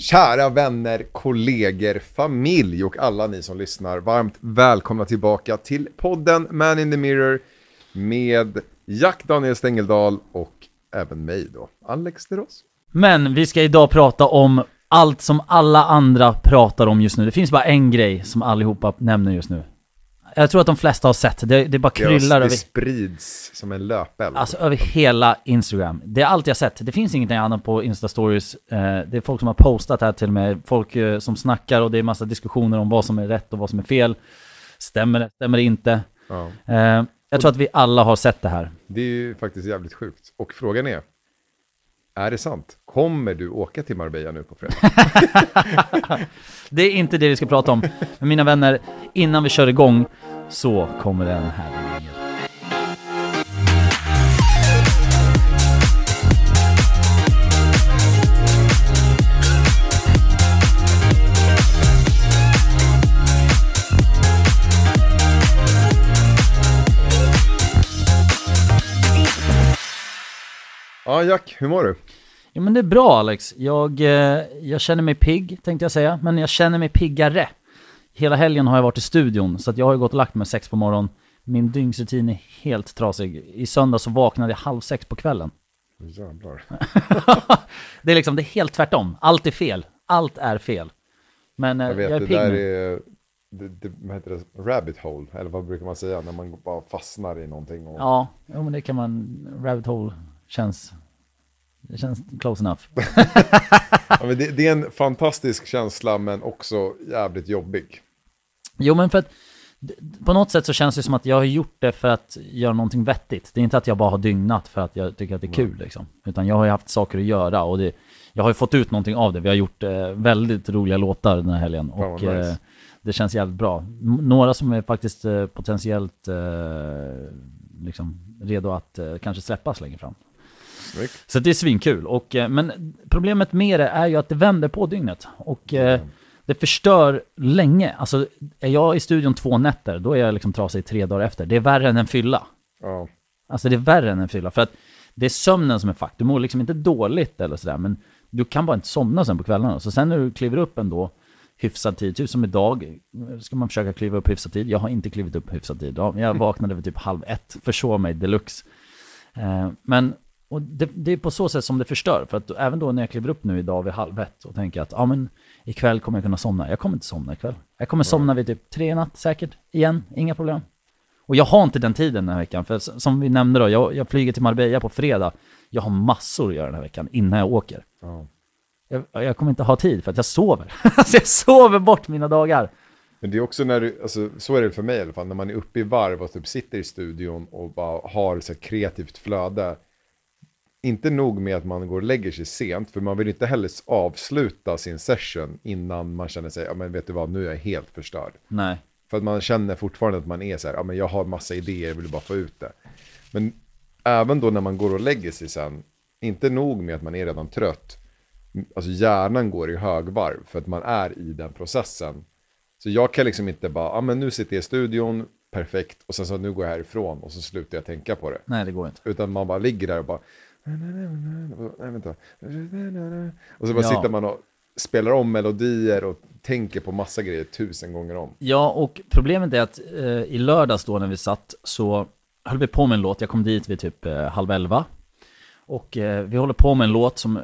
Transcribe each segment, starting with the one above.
Kära vänner, kollegor, familj och alla ni som lyssnar. Varmt välkomna tillbaka till podden Man in the Mirror med Jack Daniel Stengeldal och även mig då, Alex Deros. Men vi ska idag prata om allt som alla andra pratar om just nu. Det finns bara en grej som allihopa nämner just nu. Jag tror att de flesta har sett det, det bara kryllar det över, sprids som en löpeld. alltså, över hela Instagram. Det är allt jag sett. Det finns ingenting annat på Insta-stories. Eh, det är folk som har postat här till och med, folk eh, som snackar och det är massa diskussioner om vad som är rätt och vad som är fel. Stämmer det? Stämmer det inte? Ja. Eh, jag tror att vi alla har sett det här. Det är ju faktiskt jävligt sjukt. Och frågan är, är det sant? Kommer du åka till Marbella nu på fredag? Det är inte det vi ska prata om. Men mina vänner, innan vi kör igång så kommer den här grejen. Ja, Jack, hur mår du? Ja men det är bra Alex. Jag, eh, jag känner mig pigg tänkte jag säga, men jag känner mig piggare. Hela helgen har jag varit i studion, så att jag har ju gått och lagt mig sex på morgonen. Min dygnsrutin är helt trasig. I söndag så vaknade jag halv sex på kvällen. Jävlar. det är liksom, det är helt tvärtom. Allt är fel. Allt är fel. Men eh, Jag jag, vet, är det pigg där nu. är, det, det, vad heter det, rabbit hole, eller vad brukar man säga när man bara fastnar i någonting? Och, Ja, jo, men det kan man, rabbit hole känns, det känns close enough. Ja, det, det är en fantastisk känsla men också jävligt jobbig. Jo men för att på något sätt så känns det som att jag har gjort det för att göra någonting vettigt. Det är inte att jag bara har dygnat för att jag tycker att det är kul liksom. Utan jag har ju haft saker att göra och det, jag har ju fått ut någonting av det. Vi har gjort eh, väldigt roliga låtar den här helgen vad och nice. eh, det känns jävligt bra. M- några som är faktiskt eh, potentiellt eh, liksom redo att eh, kanske släppas längre fram. Snyggt. Så det är svinkul. Och, eh, men problemet med det är ju att det vänder på dygnet. Och eh, det förstör länge. Alltså är jag i studion två nätter, då är jag liksom trasig tre dagar efter. Det är värre än en fylla. Ja. Alltså det är värre än en fylla. För att det är sömnen som är fuck. Du mår liksom inte dåligt eller sådär, men du kan bara inte somna sen på kvällarna. Så sen när du kliver upp ändå hyfsad tid, typ som idag, ska man försöka kliva upp hyfsad tid. Jag har inte klivit upp hyfsad tid idag. Jag vaknade vid typ halv ett, försov mig deluxe. Eh, men och det, det är på så sätt som det förstör. För att även då när jag kliver upp nu idag vid halv ett och tänker att ja men ikväll kommer jag kunna somna. Jag kommer inte somna ikväll. Jag kommer somna vid typ tre i natt säkert, igen, inga problem. Och jag har inte den tiden den här veckan, för som vi nämnde då, jag, jag flyger till Marbella på fredag. Jag har massor att göra den här veckan innan jag åker. Ja. Jag, jag kommer inte ha tid för att jag sover. alltså jag sover bort mina dagar. Men det är också när du, alltså, så är det för mig i alla fall, när man är uppe i varv och typ sitter i studion och bara har så kreativt flöde. Inte nog med att man går och lägger sig sent, för man vill inte heller avsluta sin session innan man känner sig, ja men vet du vad, nu är jag helt förstörd. Nej. För att man känner fortfarande att man är så här, ja men jag har massa idéer, jag vill bara få ut det. Men även då när man går och lägger sig sen, inte nog med att man är redan trött, alltså hjärnan går i högvarv för att man är i den processen. Så jag kan liksom inte bara, ja men nu sitter jag i studion, perfekt, och sen så nu går jag härifrån och så slutar jag tänka på det. Nej, det går inte. Utan man bara ligger där och bara, nej vänta, och så bara Ja. sitter man och spelar om melodier och tänker på massa grejer tusen gånger om. Ja, och problemet är att eh, i lördags då när vi satt så höll vi på med en låt. Jag kom dit vid typ eh, halv elva. Och eh, vi håller på med en låt som, eh,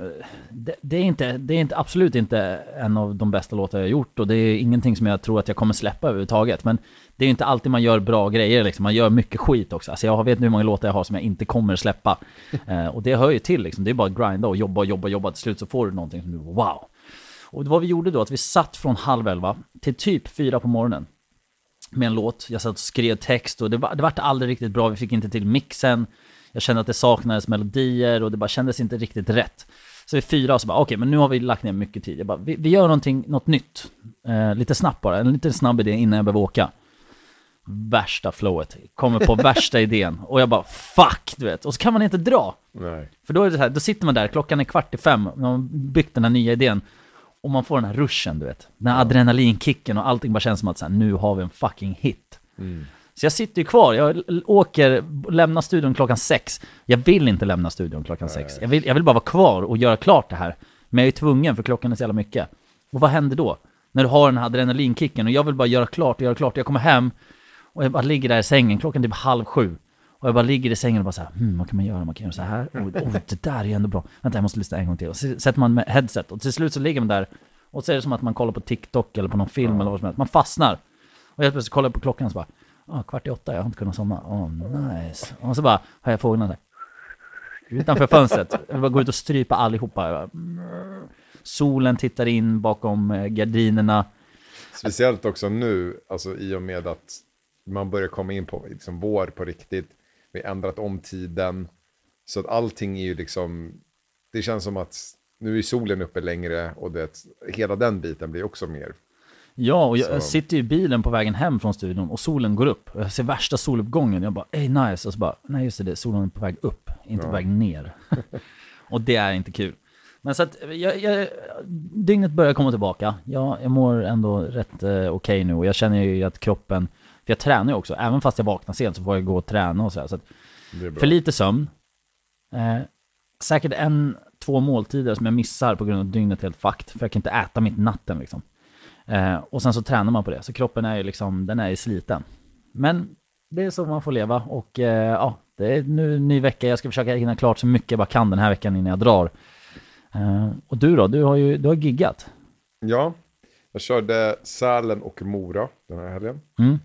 det, det, är inte, det är inte, absolut inte en av de bästa låtar jag har gjort och det är ingenting som jag tror att jag kommer släppa överhuvudtaget. Men det är inte alltid man gör bra grejer liksom, man gör mycket skit också. Alltså jag vet nu hur många låtar jag har som jag inte kommer släppa. Eh, och det hör ju till liksom, det är bara att grinda och jobba och jobba och jobba. Till slut så får du någonting som du, wow. Och vad vi gjorde då, att vi satt från halv elva till typ fyra på morgonen med en låt. Jag satt och skrev text och det, var, det vart aldrig riktigt bra. Vi fick inte till mixen. Jag kände att det saknades melodier och det bara kändes inte riktigt rätt. Så vi fyra och så bara, okej, men nu har vi lagt ner mycket tid. Jag bara, vi, vi gör någonting, något nytt. Eh, lite snabbt bara, en lite snabb idé innan jag behöver åka. Värsta flowet, kommer på värsta idén. Och jag bara, fuck, du vet. Och så kan man inte dra. Nej. För då är det så här, då sitter man där, klockan är kvart i fem, man har byggt den här nya idén. Och man får den här ruschen, du vet. Den här adrenalinkicken och allting bara känns som att så här, nu har vi en fucking hit. Så jag sitter ju kvar, jag åker, lämnar studion klockan sex. Jag vill inte lämna studion klockan sex. Jag vill, jag vill bara vara kvar och göra klart det här. Men jag är tvungen för klockan är så jävla mycket. Och vad händer då? När du har den här adrenalinkicken och jag vill bara göra klart och göra klart. Jag kommer hem och jag bara ligger där i sängen, klockan är typ halv sju. Och jag bara ligger i sängen och bara så här, hmm, vad kan man göra? Man kan göra så här. Oh, oh, det där är ju ändå bra. Vänta, jag måste lyssna en gång till. Och så sätter man med headset och till slut så ligger man där och så är det som att man kollar på TikTok eller på någon film eller vad som helst. Man fastnar. Och helt plötsligt kollar jag på klockan och så bara, ah, kvart i åtta, jag har inte kunnat somna. Åh, oh, nice. Och så bara har jag fåglarna så här, utanför fönstret. Jag bara går ut och strypa allihopa. Solen tittar in bakom eh, gardinerna. Speciellt också nu, alltså i och med att man börjar komma in på liksom vår på riktigt. Vi har ändrat om tiden. Så att allting är ju liksom, det känns som att nu är solen uppe längre och det, hela den biten blir också mer. Ja, och jag, Så- sitter ju i bilen på vägen hem från studion och solen går upp. Jag ser värsta soluppgången. Jag bara, ey nice. Och så bara, nej just det, solen är på väg upp, inte Ja. på väg ner. och det är inte kul. Men så att, jag, jag, dygnet börjar komma tillbaka. Jag, jag mår ändå rätt eh, okej nu och jag känner ju att kroppen, för jag tränar ju också, även fast jag vaknar sent så får jag gå och träna och sådär. Så att för lite sömn. Eh, säkert en, två måltider som jag missar på grund av dygnet helt fucked. För jag kan inte äta mitt natten liksom. Eh, och sen så tränar man på det. Så kroppen är ju liksom, den är ju sliten. Men det är så man får leva och eh, ja, det är nu en ny vecka. Jag ska försöka hinna klart så mycket jag bara kan den här veckan innan jag drar. Eh, och du då? Du har ju du har giggat. Ja, jag körde Sälen och Mora den här helgen. Mm.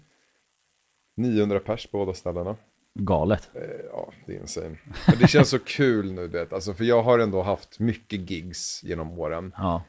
900 pers på båda ställena. Galet. Eh, Ja, det är insane. Men det känns så kul nu, du vet. Alltså, för jag har ändå haft mycket gigs genom åren. Ja.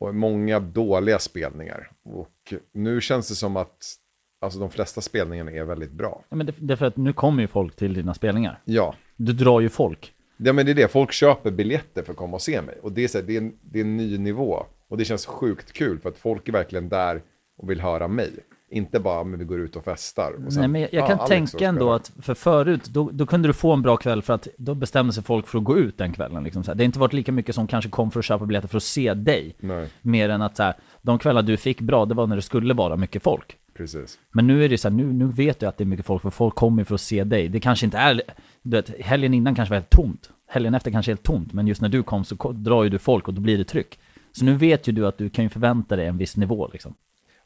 Och många dåliga spelningar. Och nu känns det som att alltså, de flesta spelningarna är väldigt bra. Ja, Men det, det är för att nu kommer ju folk till dina spelningar. Ja, Du drar ju folk. Ja men det är det, folk köper biljetter för att komma och se mig. Och det är, så här, det, är en, det är en ny nivå. Och det känns sjukt kul för att folk är verkligen där och vill höra mig. Inte bara men vi går ut och festar. Och sen, Nej, men jag, jag "Ja, kan Alex tänka ändå spela." att, för förut, då, då kunde du få en bra kväll för att då bestämde sig folk för att gå ut den kvällen. Liksom. Det har inte varit lika mycket som kanske kom för att köpa biljetter för att se dig. Nej, Mer än att så här, de kvällar du fick bra, det var när det skulle vara mycket folk. precis. Men nu är det så här, nu, nu vet du att det är mycket folk, för folk kommer för att se dig. Det kanske inte är, du vet, helgen innan kanske var helt tomt. Helgen efter kanske helt tomt, men just när du kom så drar ju du folk och då blir det tryck. Så nu vet ju du att du kan ju förvänta dig en viss nivå liksom.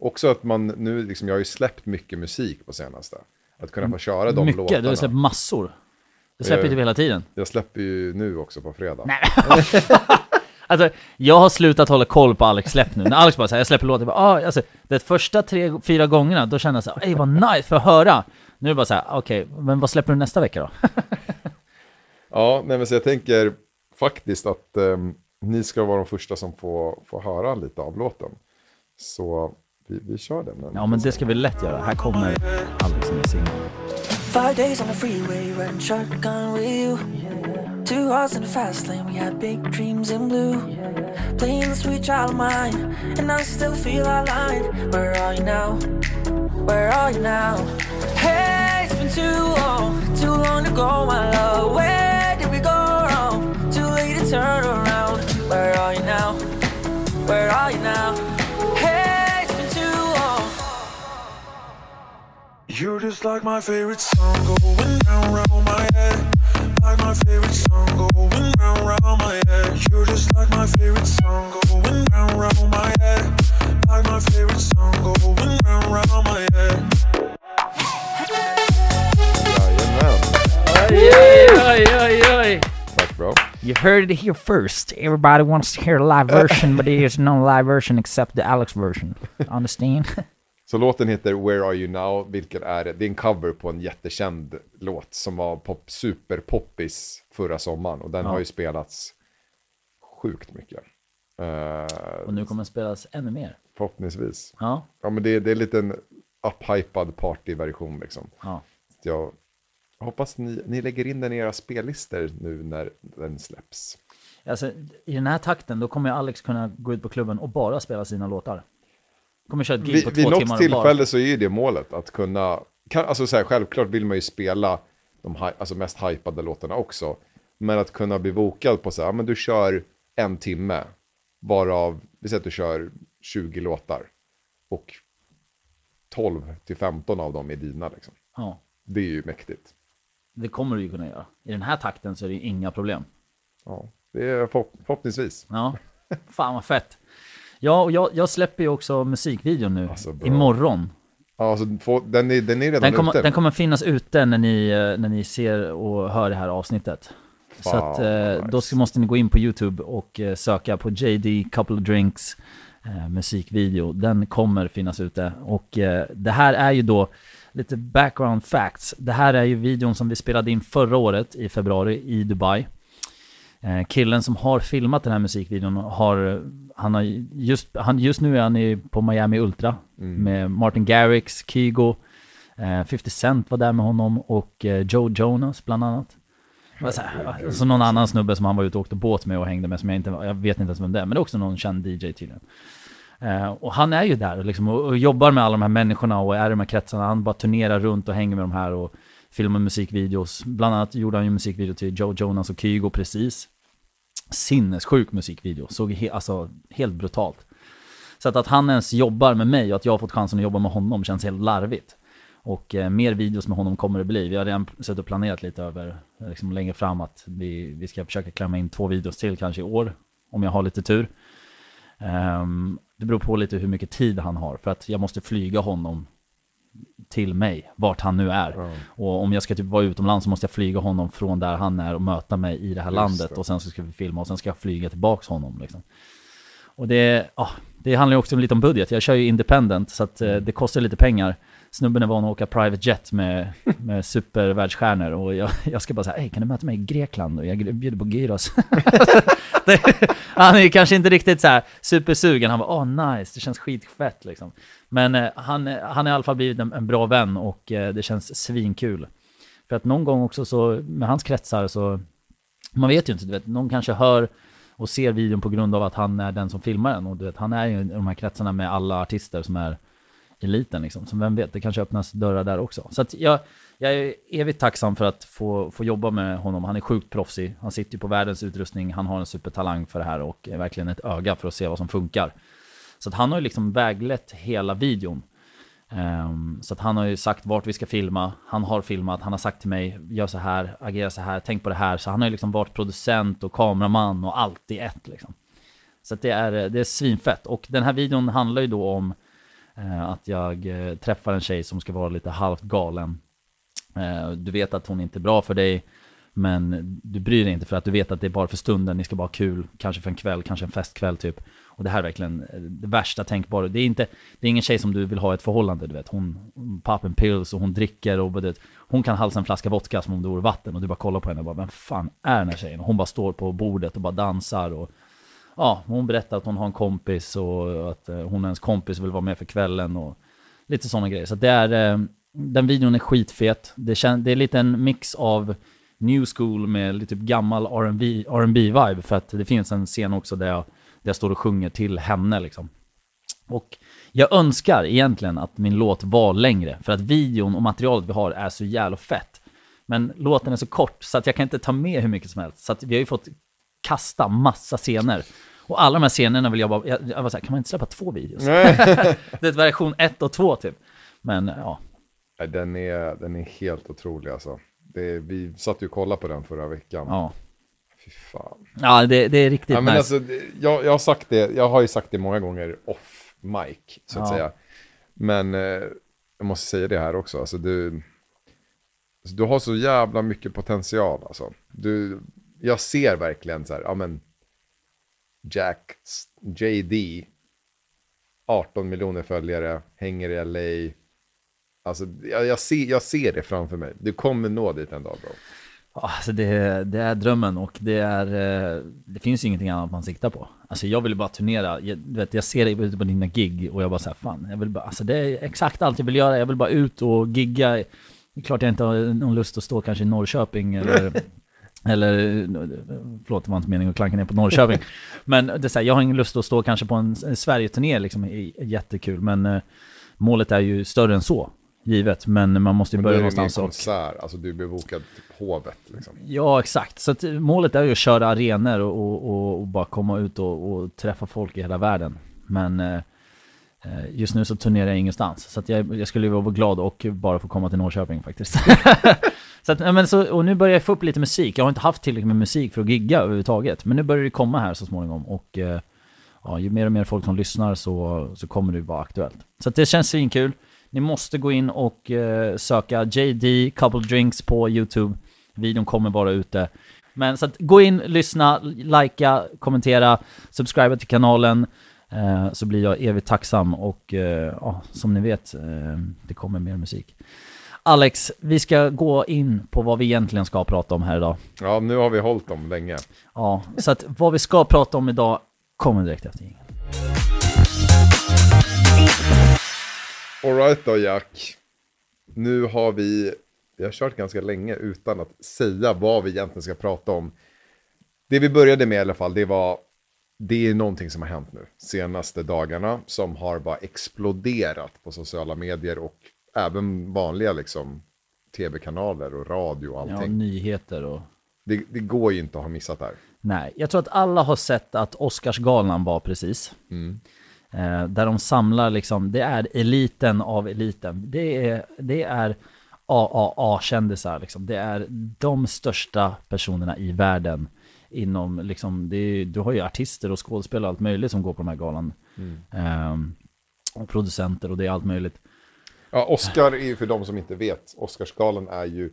Också att man nu, liksom, jag har ju släppt mycket musik på senaste. Att kunna få köra de mycket, låtarna. du har släppt massor. Du släpper ju Eh, typ hela tiden. Jag släpper ju nu också på fredag. Nej. Alltså, jag har slutat hålla koll på Alex släpp nu. När Alex bara säger jag släpper låtar, jag bara, ah, alltså, det första tre, fyra gångerna, då kände jag så här, ey vad nice för att höra. Nu är det bara så här, okej, men vad släpper du nästa vecka då? Ja, nej, men så jag tänker faktiskt att ehm, ni ska vara de första som får, får höra lite av låten. Så vi, vi kör den. Ja men det ska vi lätt göra. Här kommer Alex nya singel. Five days on the freeway, riding shotgun with you. Two hearts in the fast lane, we had big dreams in blue. Playing the sweet child of mine, and I still feel aligned. Where are you now? Where are you now? Hey, it's been too long, too long to go, my love. Where did we go wrong? Too late to turn around. Where are you now? Where are you now? You're just like my favorite song going round round my head. Like my favorite song going round round my head. You're just like my favorite song going round round my head. Like my favorite song going round round my head. Jajamän, Oj, oj, oj, oj. tack bro. You heard it here first. Everybody wants to hear a live version, but there's no live version except the Alex version. Understand? Så låten heter Where Are You Now, vilket är, det är en cover på en jättekänd låt som var pop, superpoppis förra sommaren och den Ja. har ju spelats sjukt mycket. Eh, Och nu kommer den spelas ännu mer. förhoppningsvis. Ja, Ja men det, det är lite en uphypad partyversion liksom. ja. Så Jag hoppas ni, ni lägger in den i era spellistor nu när den släpps. Alltså, i den här takten, då kommer Alex kunna gå ut på klubben och bara spela sina låtar. Kommer köra ett gig Vid, på vid två något timmar och tillfälle bara... så är ju det målet att kunna, kan, alltså så här, självklart vill man ju spela de alltså mest hypade låtarna också. Men att kunna bli bokad på så här, men du kör en timme, varav, vi säger att du kör 20 låtar. Och 12 till 15 av dem är dina liksom. Ja, Det är ju mäktigt. det kommer du ju kunna göra. I den här takten så är det inga problem. Ja, det är förhopp- förhoppningsvis. Ja, Fan vad fett. Ja, och jag, jag släpper ju också musikvideon nu, Alltså, bra. imorgon. Ja, alltså, få, den, är, den är redan Den kommer, ute. den kommer finnas ute när ni, eh, när ni ser och hör det här avsnittet. Så Fan, att, vad eh, då nice. ska, måste ni gå in på YouTube och eh, söka på JD Couple of Drinks eh, musikvideo. Den kommer finnas ute. Och eh, det här är ju då lite background facts. Det här är ju videon som vi spelade in förra året i februari i Dubai. Eh, killen som har filmat den här musikvideon har, han har just, han, just nu är han i, på Miami Ultra Mm. med Martin Garrix, Kygo, eh, 50 Cent var där med honom och eh, Joe Jonas bland annat. Så, här, så någon annan snubbe som han var ute och åkte båt med och hängde med som jag inte, jag vet inte ens vem det är, men det är också någon känd DJ tydligen. Eh, och han är ju där liksom, och, och jobbar med alla de här människorna och är i de här kretsarna. Han bara turnerar runt och hänger med de här och filmar musikvideos. Bland annat gjorde han ju musikvideo till Joe Jonas och Kygo precis. Sinnessjuk musikvideo, såg he, alltså, helt brutalt. Så att, att han ens jobbar med mig och att jag har fått chansen att jobba med honom känns helt larvigt. Och eh, mer videos med honom kommer det bli. Vi har redan suttit och planerat lite över liksom längre fram att vi, vi ska försöka klämma in två videos till kanske i år. Om jag har lite tur. Um, det beror på lite hur mycket tid han har. För att jag måste flyga honom till mig, vart han nu är. Ja. Och om jag ska typ vara utomlands så måste jag flyga honom från där han är och möta mig i det här Just landet. det. Och sen så ska vi filma och sen ska jag flyga tillbaks honom liksom. Och det, ja, det handlar ju också lite om budget. Jag kör ju independent så att eh, det kostar lite pengar. Snubben är van att åka private jet med, med supervärldsstjärnor och jag, jag ska bara säga, hej kan du möta mig i Grekland? Och jag bjuder på gyros. det, han är ju kanske inte riktigt så här supersugen. Han bara, åh nice, det känns skitfett liksom. Men eh, han, eh, han har i alla fall blivit en, en bra vän och eh, det känns svinkul. För att någon gång också så, med hans kretsar så, man vet ju inte, du vet, någon kanske hör och ser videon på grund av att han är den som filmar den. Och du vet, han är ju i de här kretsarna med alla artister som är eliten liksom. Så vem vet, det kanske öppnas dörrar där också. Så att jag, jag är evigt tacksam för att få, få jobba med honom. Han är sjukt proffsig. Han sitter ju på världens utrustning. Han har en supertalang för det här och är verkligen ett öga för att se vad som funkar. Så att han har ju liksom väglett hela videon. Um, så att han har ju sagt vart vi ska filma, han har filmat, han har sagt till mig gör så här, agera så här, tänk på det här. Så han har ju liksom varit producent och kameraman och allt i ett liksom. Så att det är, det är svinfett. Och den här videon handlar ju då om Eh, att jag eh, träffar en tjej som ska vara lite halvt galen. Eh, du vet att hon inte är bra för dig, men du bryr dig inte för att du vet att det är bara för stunden, ni ska bara ha kul, kanske för en kväll, kanske en festkväll typ. Och det här är verkligen det värsta tänkbara. Det är, inte, det är ingen tjej som du vill ha ett förhållande, du vet. Hon hon poppar pills och hon dricker och både, hon kan halsa en flaska vodka som om det vore vatten och du bara kollar på henne och bara, vem fan är den här tjejen? Och hon bara står på bordet och bara dansar och ja, hon berättar att hon har en kompis och att eh, hon och hennes kompis vill vara med för kvällen och lite sådana grejer. Så det är, eh, den videon är skitfet. Det, kän, det är lite en mix av new school med lite typ gammal R&B R&B vibe för att det finns en scen också där jag, där jag står och sjunger till henne liksom. Och jag önskar egentligen att min låt var längre för att videon och materialet vi har är så jävla fett. Men låten är så kort så att jag kan inte ta med hur mycket som helst. Så att vi har ju fått kasta massa scener. Och alla de här scenerna vill jag bara, jag, jag var så här, kan man inte släppa två videos? Det är version 1 och 2 typ. Men ja, Den är, den är helt otrolig alltså. Det, vi satt ju och kollade på den förra veckan. ja. Fy fan. Ja, det, det är riktigt Ja, men nice. alltså, det- jag, jag, har sagt det, jag har ju sagt det många gånger off mic, så att Ja. säga. Men eh, jag måste säga det här också. Alltså, du, alltså, du har så jävla mycket potential. Alltså. Du, jag ser verkligen så här, ja men Jack, JD, 18 miljoner följare, hänger i LA. Alltså, jag, jag, ser, jag ser det framför mig. Du kommer nå dit en dag bro. Ja, Alltså det, det är drömmen och det är, eh, det finns ju ingenting annat man siktar på. Alltså jag vill bara turnera, jag, du vet, jag ser dig ute på dina gig och jag bara såhär, fan, jag vill bara, alltså det är exakt allt jag vill göra, jag vill bara ut och gigga. Det är klart jag inte har någon lust att stå kanske i Norrköping eller, eller, förlåt det var inte meningen att klanka ner på Norrköping. Men det är så här, jag har ingen lust att stå kanske på en, Sverige-turné liksom, är jättekul, men eh, målet är ju större än så. Givet, men man måste ju Men börja någonstans och konsert, alltså du blir bokad till Hovet liksom. Ja, exakt. Så att målet är ju att köra arenor och, och, och, och bara komma ut och, och träffa folk i hela världen. Men eh, eh, just nu så turnerar jag ingenstans. Så att jag, jag skulle vara glad och bara få komma till Norrköping faktiskt. så att, men så, och nu börjar jag få upp lite musik. Jag har inte haft tillräckligt med musik för att gigga överhuvudtaget. Men nu börjar det komma här så småningom. Och eh, ja, ju mer och mer folk som lyssnar så, så kommer det vara aktuellt. Så att det känns svinkul. Ni måste gå in och eh, söka JD Couple Drinks på YouTube. Videon kommer vara ute. Men så att gå in, lyssna, likea, kommentera, subscriba till kanalen. Eh, så blir jag evigt tacksam och eh, ja, som ni vet, eh, det kommer mer musik. Alex, vi ska gå in på vad vi egentligen ska prata om här idag. Ja, nu har vi hållit dem länge. Ja, så att vad vi ska prata om idag kommer direkt efter jingeln. Alright då Jack. Nu har vi, vi har kört ganska länge utan att säga vad vi egentligen ska prata om. Det vi började med i alla fall, det var, det är någonting som har hänt nu senaste dagarna som har bara exploderat på sociala medier och även vanliga liksom tv-kanaler och radio och Ja, allting. nyheter och... det, det går ju inte att ha missat det här. Nej, jag tror att alla har sett att Oscarsgalan var precis. Eh, där de samlar liksom, det är eliten av eliten. Det är, det är AAA-kändisar liksom. Det är de största personerna i världen. Inom liksom, det är, du har ju artister och skådespelare och allt möjligt som går på de här galan. Eh, och producenter och det är allt möjligt. Ja, Oscar är ju för de som inte vet, Oscarsgalan är ju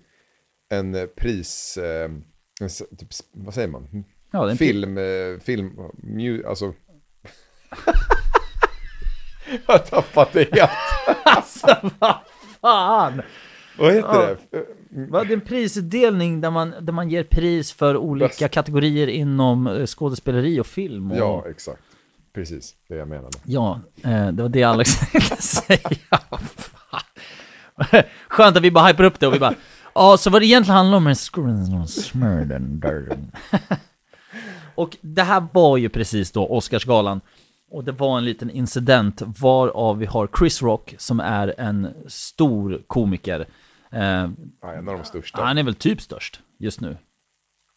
en pris, eh, en typ, vad säger man? Ja, det är en film, eh, film, mu, alltså. Jag har tappat det helt. Alltså vad fan! Vad heter Ja. det? Va, det är en prisutdelning där man, där man ger pris för olika Bäst. kategorier inom eh, skådespeleri och film. Och, Ja, exakt. Precis, det jag menade. Ja, eh, det var det Alex tänkte säga. Skönt att vi bara hypar upp det och vi bara Ja, så vad det egentligen handlar om är smörden. Och det här var ju precis då Oscarsgalan. Och det var en liten incident varav vi har Chris Rock som är en stor komiker. Eh, Ja, en av de största. han är väl typ störst just nu.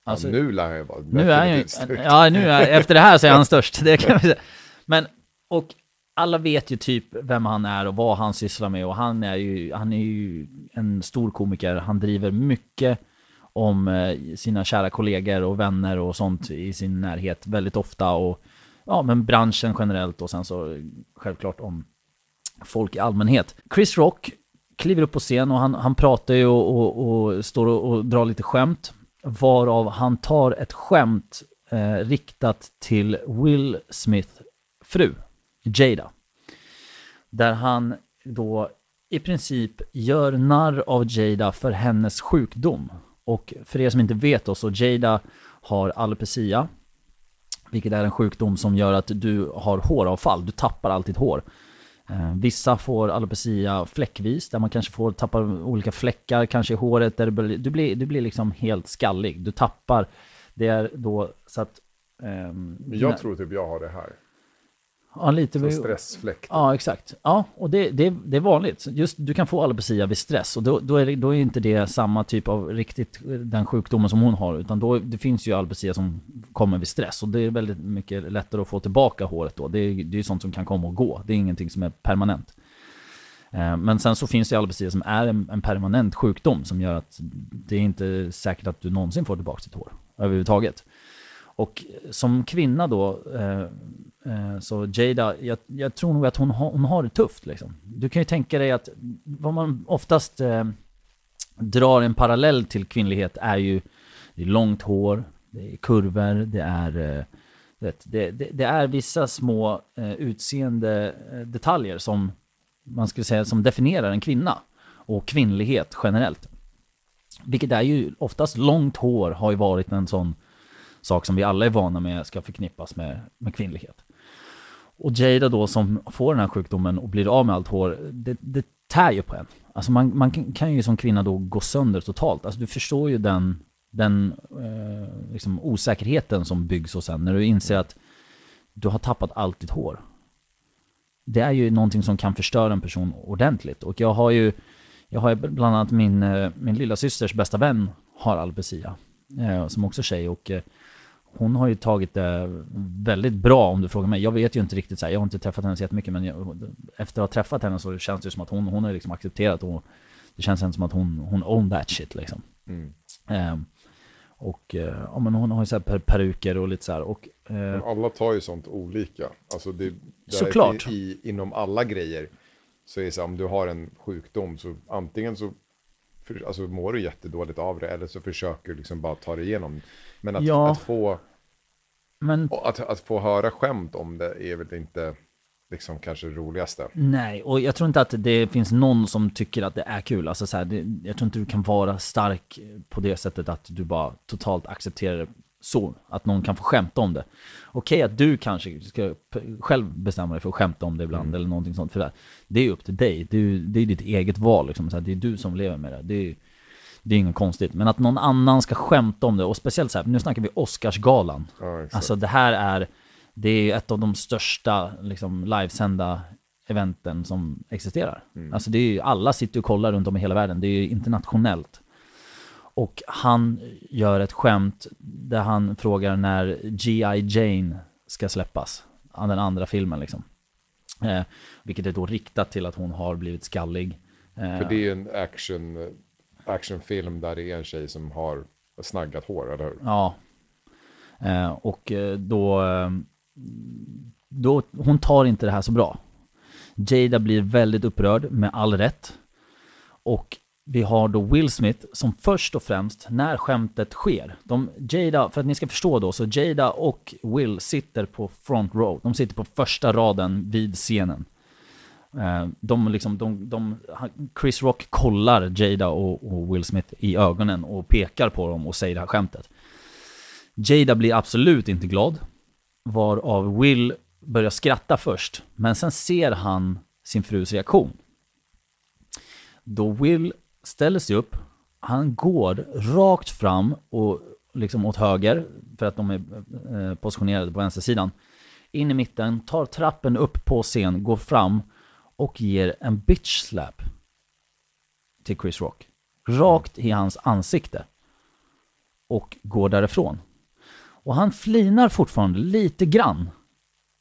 Alltså, nu lär han vara Nu är han ju, ja nu är, efter det här så är han störst, det kan vi säga. Men, och alla vet ju typ vem han är och vad han sysslar med och han är ju, han är ju en stor komiker, han driver mycket om eh, sina kära kollegor och vänner och sånt i sin närhet väldigt ofta och ja, men branschen generellt och sen så självklart om folk i allmänhet. Chris Rock kliver upp på scen och han, han pratar ju och, och, och står och, och drar lite skämt. Varav han tar ett skämt eh, riktat till Will Smith fru, Jada. Där han då i princip gör narr av Jada för hennes sjukdom. Och för er som inte vet då, så Jada har alopecia. Vilket är en sjukdom som gör att du har håravfall, du tappar alltid hår. Eh, vissa får alopecia fläckvis, där man kanske får tappa olika fläckar, kanske i håret, där blir, du, blir, du blir liksom helt skallig. Du tappar, det är då så att... Men Jag tror typ jag har det här. Ja, lite, Som stressfläkt. Ja, exakt. Ja, och det, det, det är vanligt. Just, du kan få alopecia vid stress och då, då, är det, då är inte det samma typ av riktigt eh, den sjukdomen som hon har. Utan då, det finns ju alopecia som kommer vid stress och det är väldigt mycket lättare att få tillbaka håret då. Det är det är ju sånt som kan komma och gå. Det är ingenting som är permanent. Eh, Men sen så finns det alopecia som är en, en permanent sjukdom som gör att det är inte säkert att du någonsin får tillbaka ditt hår överhuvudtaget. Och som kvinna då, eh, eh, så Jada, jag, jag tror nog att hon, har- hon har det tufft liksom. Du kan ju tänka dig att vad man oftast eh, drar en parallell till kvinnlighet är ju det är långt hår, det är kurvor, det är eh, vet, det, det, det är vissa små eh, utseende detaljer som man skulle säga som definierar en kvinna och kvinnlighet generellt. Vilket är ju oftast långt hår har ju varit en sån sak som vi alla är vana med ska förknippas med, med kvinnlighet. Och Jada då som får den här sjukdomen och blir av med allt hår, det, det tär ju på en. Alltså man, man kan, ju som kvinna då gå sönder totalt. Alltså du förstår ju den, den eh, liksom osäkerheten som byggs och sen när du inser att du har tappat allt ditt hår. Det är ju någonting som kan förstöra en person ordentligt. Och jag har ju, jag har ju bland annat min, eh, min lilla systers bästa vän har alopecia. Eh, som också är tjej och eh, hon har ju tagit det väldigt bra om du frågar mig. Jag vet ju inte riktigt så här, jag har inte träffat henne så jättemycket men jag, efter att ha träffat henne så känns det som att hon, hon har liksom accepterat och det känns som att hon, hon own that shit liksom. Mm. Ehm, Och eh, ja, men hon har ju så här per peruker och lite så här. Och, Men alla tar ju sånt olika. Alltså det, det Såklart. I, inom alla grejer så är det så här, om du har en sjukdom så antingen så för, alltså, mår du jättedåligt av det eller så försöker du liksom bara ta dig igenom. Men att, Ja. att, få, men att, att få höra skämt om det är väl inte liksom kanske det roligaste. Nej, och jag tror inte att det finns någon som tycker att det är kul. Alltså så här, det, jag tror inte du kan vara stark på det sättet att du bara totalt accepterar det så. Att någon kan få skämta om det. Okej att du kanske ska själv bestämma dig för att skämta om det ibland eller någonting sånt. För det, det är upp till dig. Det är, det är ditt eget val. Liksom. Så det är du som lever med det. Det är, det är inget konstigt. Men att någon annan ska skämta om det, och speciellt så här, nu snackar vi Oscarsgalan. Ja, exakt. Alltså det här är, det är ett av de största liksom, livesända eventen som existerar. Alltså det är ju, alla sitter och kollar runt om i hela världen, det är ju internationellt. Och han gör ett skämt där han frågar när G.I. Jane ska släppas. Den andra filmen liksom. Eh, vilket är då riktat till att hon har blivit skallig. Eh, För det är ju en action, actionfilm där det är en tjej som har snaggat hår, eller hur? Ja. Eh, och eh, då, eh, då, hon tar inte det här så bra. Jada blir väldigt upprörd, med all rätt. Och vi har då Will Smith som först och främst, när skämtet sker, de, Jada, för att ni ska förstå då, så Jada och Will sitter på front row. De sitter på första raden vid scenen. Eh, de liksom, de, de, Chris Rock kollar Jada och, och Will Smith i ögonen och pekar på dem och säger det här skämtet. Jada blir absolut inte glad, varav Will börjar skratta först, men sen ser han sin frus reaktion. Då Will ställer sig upp, han går rakt fram och liksom åt höger, för att de är eh, positionerade på vänstersidan, in i mitten, tar trappen upp på scen, går fram och ger en bitch slap till Chris Rock. Rakt i hans ansikte. Och går därifrån. Och han flinar fortfarande lite grann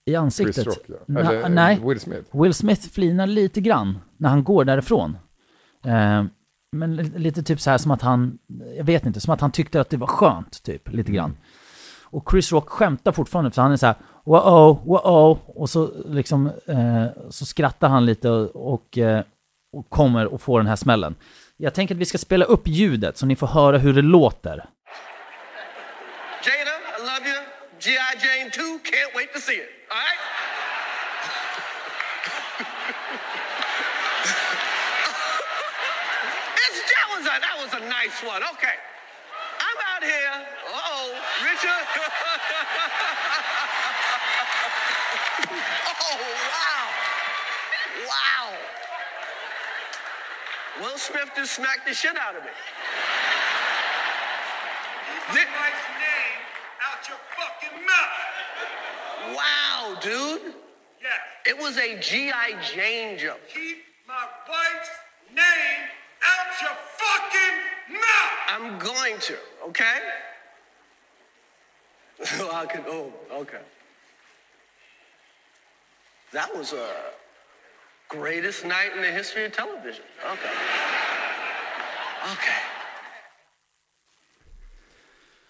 i ansiktet. Chris Rock, ja. Eller nej, Will Smith. Will Smith flinar lite grann när han går därifrån. Eh, men li- lite typ så här som att han, jag vet inte, som att han tyckte att det var skönt, typ, lite grann. Och Chris Rock skämtar fortfarande, för han är så här, wow, wow, och så liksom, eh, så skrattar han lite och, och, eh, och kommer och får den här smällen. Jag tänker att vi ska spela upp ljudet så ni får höra hur det låter. Jada, I love you. G.I. Jane 2, can't wait to see it. All right? A, that was a nice one. Okay. I'm out here. Uh-oh, Richard. oh, wow. Wow. Will Smith just smacked the shit out of me. Thi- wife's name out your fucking mouth. Wow, dude. Yes. It was a G.I. Jane joke. Going to, okay? I can, oh, okay. That was a greatest night in the history of television. Okay. Okay.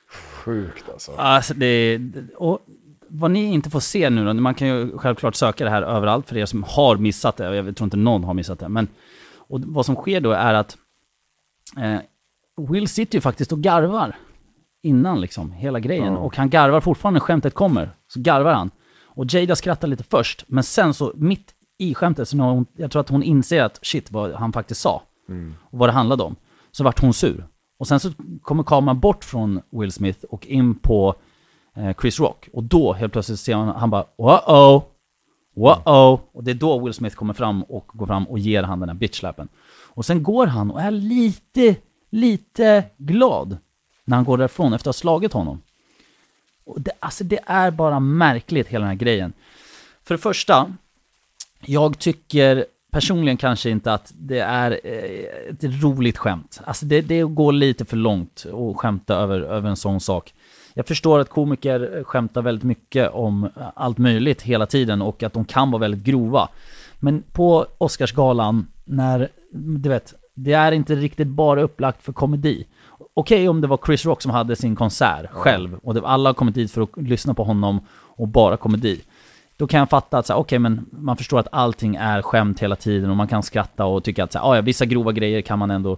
Sjukt alltså. Alltså det, och vad ni inte får se nu då, man kan ju självklart söka det här överallt för er som har missat det, jag tror inte någon har missat det, men och vad som sker då är att eh, Will sitter ju faktiskt och garvar innan liksom, hela grejen, och han garvar fortfarande när skämtet kommer, så garvar han. Och Jada skrattar lite först, men sen så mitt i skämtet, så när hon, jag tror att hon inser att shit vad han faktiskt sa, och vad det handlade om, så vart hon sur. Och sen så kommer kameran bort från Will Smith och in på eh, Chris Rock. Och då helt plötsligt ser man, han bara wow wow Och det är då Will Smith kommer fram och går fram och ger han den här bitchlappen. Och sen går han och är lite, lite glad när han går därifrån efter att ha slagit honom. Och det, alltså det är bara märkligt hela den här grejen. För det första, jag tycker personligen kanske inte att det är eh, ett roligt skämt. Alltså det, det går lite för långt att skämta över, över en sån sak. Jag förstår att komiker skämtar väldigt mycket om allt möjligt hela tiden och att de kan vara väldigt grova. Men på Oscarsgalan, när, du vet, det är inte riktigt bara upplagt för komedi. Okej om det var Chris Rock som hade sin konsert själv och det, alla har kommit dit för att lyssna på honom och bara komedi. Då kan jag fatta att så här, okej men man förstår att allting är skämt hela tiden och man kan skratta och tycka att så här, "Ah, ja, vissa grova grejer kan man ändå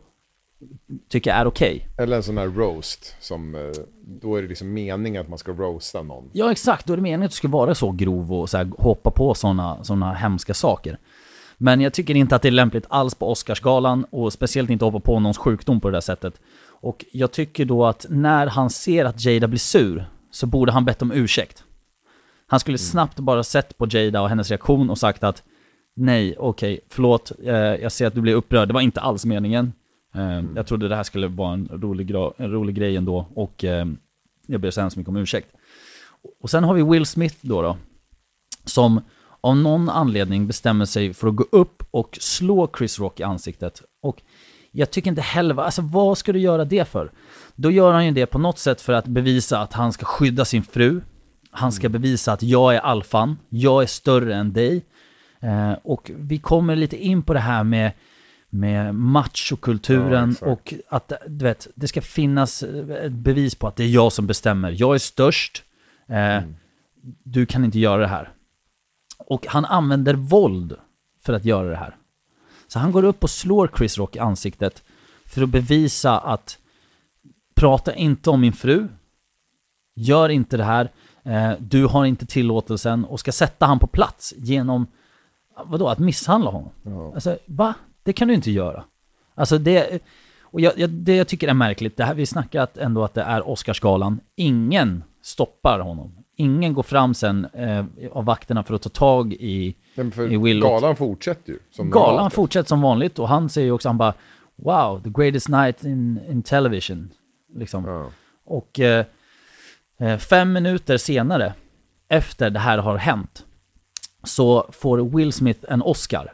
tycka är okej. Eller en sån här roast, som, eh, då är det liksom meningen att man ska roasta någon. Ja exakt, då är det meningen att du ska vara så grov och så här, hoppa på sådana såna hemska saker. Men jag tycker inte att det är lämpligt alls på Oscarsgalan och speciellt inte hoppa på någons sjukdom på det där sättet. Och jag tycker då att när han ser att Jada blir sur så borde han bett om ursäkt. Han skulle snabbt bara sett på Jada och hennes reaktion och sagt att nej, okej, förlåt, eh, jag ser att du blir upprörd, det var inte alls meningen. Eh, Jag trodde det här skulle vara en rolig, en rolig grej ändå och eh, jag ber så hemskt mycket om ursäkt. Och sen har vi Will Smith då, då som av någon anledning bestämmer sig för att gå upp och slå Chris Rock i ansiktet. Och jag tycker inte heller, alltså vad ska du göra det för? Då gör han ju det på något sätt för att bevisa att han ska skydda sin fru. Han ska bevisa att jag är alfan, jag är större än dig. Eh, och vi kommer lite in på det här med, med Ja, machokulturen exakt. och att du vet, det ska finnas eh, ett bevis på att det är jag som bestämmer. Jag är störst, eh, du kan inte göra det här. Och han använder våld för att göra det här. Så han går upp och slår Chris Rock i ansiktet för att bevisa att prata inte om min fru, gör inte det här, eh, du har inte tillåtelsen och ska sätta han på plats genom, vadå, att misshandla honom? Alltså, va? Det kan du inte göra. Alltså det, och jag, jag, det jag tycker är märkligt, det här, vi snackar ändå att det är Oscarsgalan, ingen stoppar honom. Ingen går fram sen eh, av vakterna för att ta tag i, i Will och- galan fortsätter ju. Galan fortsätter som vanligt och han säger ju också, han bara Wow, the greatest night in, in television. Liksom. Ja. Och eh, eh, fem minuter senare, efter det här har hänt, så får Will Smith en Oscar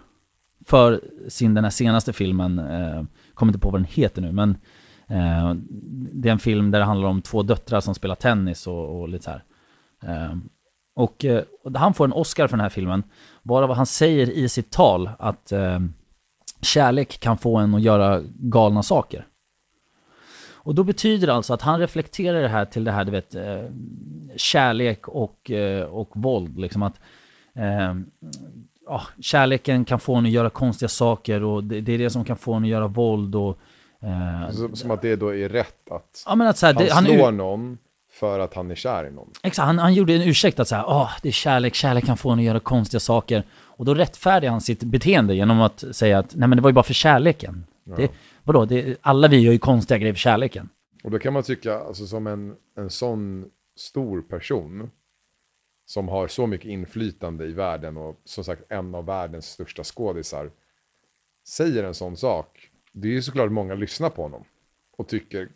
för sin, den här senaste filmen, eh, kommer inte på vad den heter nu, men eh, det är en film där det handlar om två döttrar som spelar tennis och, och lite så här. Eh, och, eh, och han får en Oscar för den här filmen, bara vad han säger i sitt tal att eh, kärlek kan få en att göra galna saker. Och då betyder det alltså att han reflekterar det här till det här, du vet, eh, kärlek och, eh, och våld. Liksom att ja, kärleken kan få en att göra konstiga saker och det, det är det som kan få en att göra våld och... Eh, Som, som att det då är rätt att ja men att så här, han det, han, slår ur- någon för att han är kär i någon. Exakt, han, han gjorde en ursäkt att säga, åh, det är kärlek, kärlek kan få en att göra konstiga saker. Och då rättfärdigar han sitt beteende genom att säga att, nej men det var ju bara för kärleken. Det, vadå, det, alla vi gör ju konstiga grejer för kärleken. Och då kan man tycka, alltså som en, en sån stor person som har så mycket inflytande i världen och som sagt en av världens största skådisar säger en sån sak. Det är ju såklart många lyssnar på honom och tycker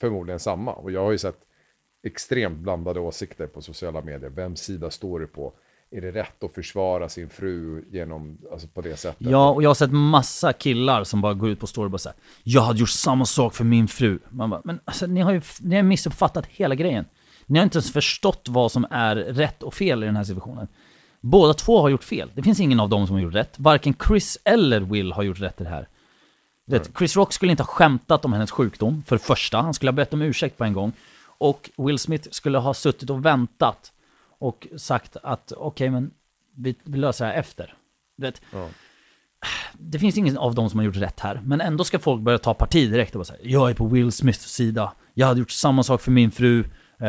förmodligen samma. Och jag har ju sett extremt blandade åsikter på sociala medier. Vems sida står du på? Är det rätt att försvara sin fru genom, alltså på det sättet? Ja, och jag har sett massa killar som bara går ut på story och bara säger Jag hade gjort samma sak för min fru. Man bara, men alltså ni har ju ni har missuppfattat hela grejen. Ni har inte ens förstått vad som är rätt och fel i den här situationen. Båda två har gjort fel. Det finns ingen av dem som har gjort rätt. Varken Chris eller Will har gjort rätt i det här. Vet, Chris Rock skulle inte ha skämtat om hennes sjukdom, för det första. Han skulle ha bett om ursäkt på en gång. Och Will Smith skulle ha suttit och väntat och sagt att okej, men vi, vi löser det här efter. Du vet, det finns ingen av dem som har gjort rätt här, men ändå ska folk börja ta parti direkt och bara säga jag är på Will Smiths sida, jag hade gjort samma sak för min fru, eh,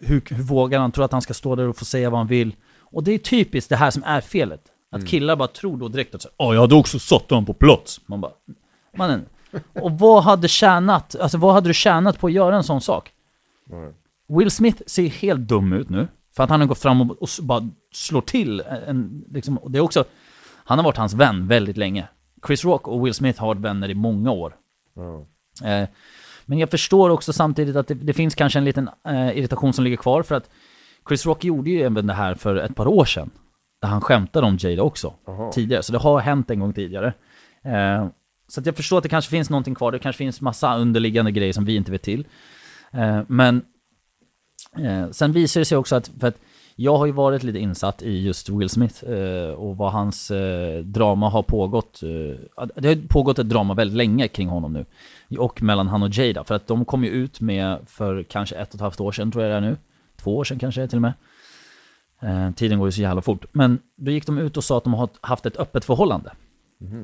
hur, hur vågar han, tror att han ska stå där och få säga vad han vill? Och det är typiskt det här som är felet. Att killar bara tror då direkt att säga, "Ja, jag hade också satt honom på plats. Man bara, mannen, och vad hade tjänat, alltså vad hade du tjänat på att göra en sån sak? Will Smith ser helt dum ut nu, för att han har gått fram och, och bara slår till en, liksom, det är också, han har varit hans vän väldigt länge. Chris Rock och Will Smith har varit vänner i många år. Eh, men jag förstår också samtidigt att det, det finns kanske en liten eh, irritation som ligger kvar för att Chris Rock gjorde ju även det här för ett par år sedan. Där han skämtade om Jada också. Tidigare, så det har hänt en gång tidigare. Eh, så att jag förstår att det kanske finns någonting kvar, det kanske finns massa underliggande grejer som vi inte vet till. Eh, men eh, sen visar det sig också att, för att Jag har ju varit lite insatt i just Will Smith eh, och vad hans drama har pågått. Det har pågått ett drama väldigt länge kring honom nu. Och mellan han och Jada. För att de kom ju ut med för kanske ett och ett halvt år sedan tror jag det är nu. Två år sedan kanske till och med. Tiden går ju så jävla fort. Men då gick de ut och sa att de har haft ett öppet förhållande.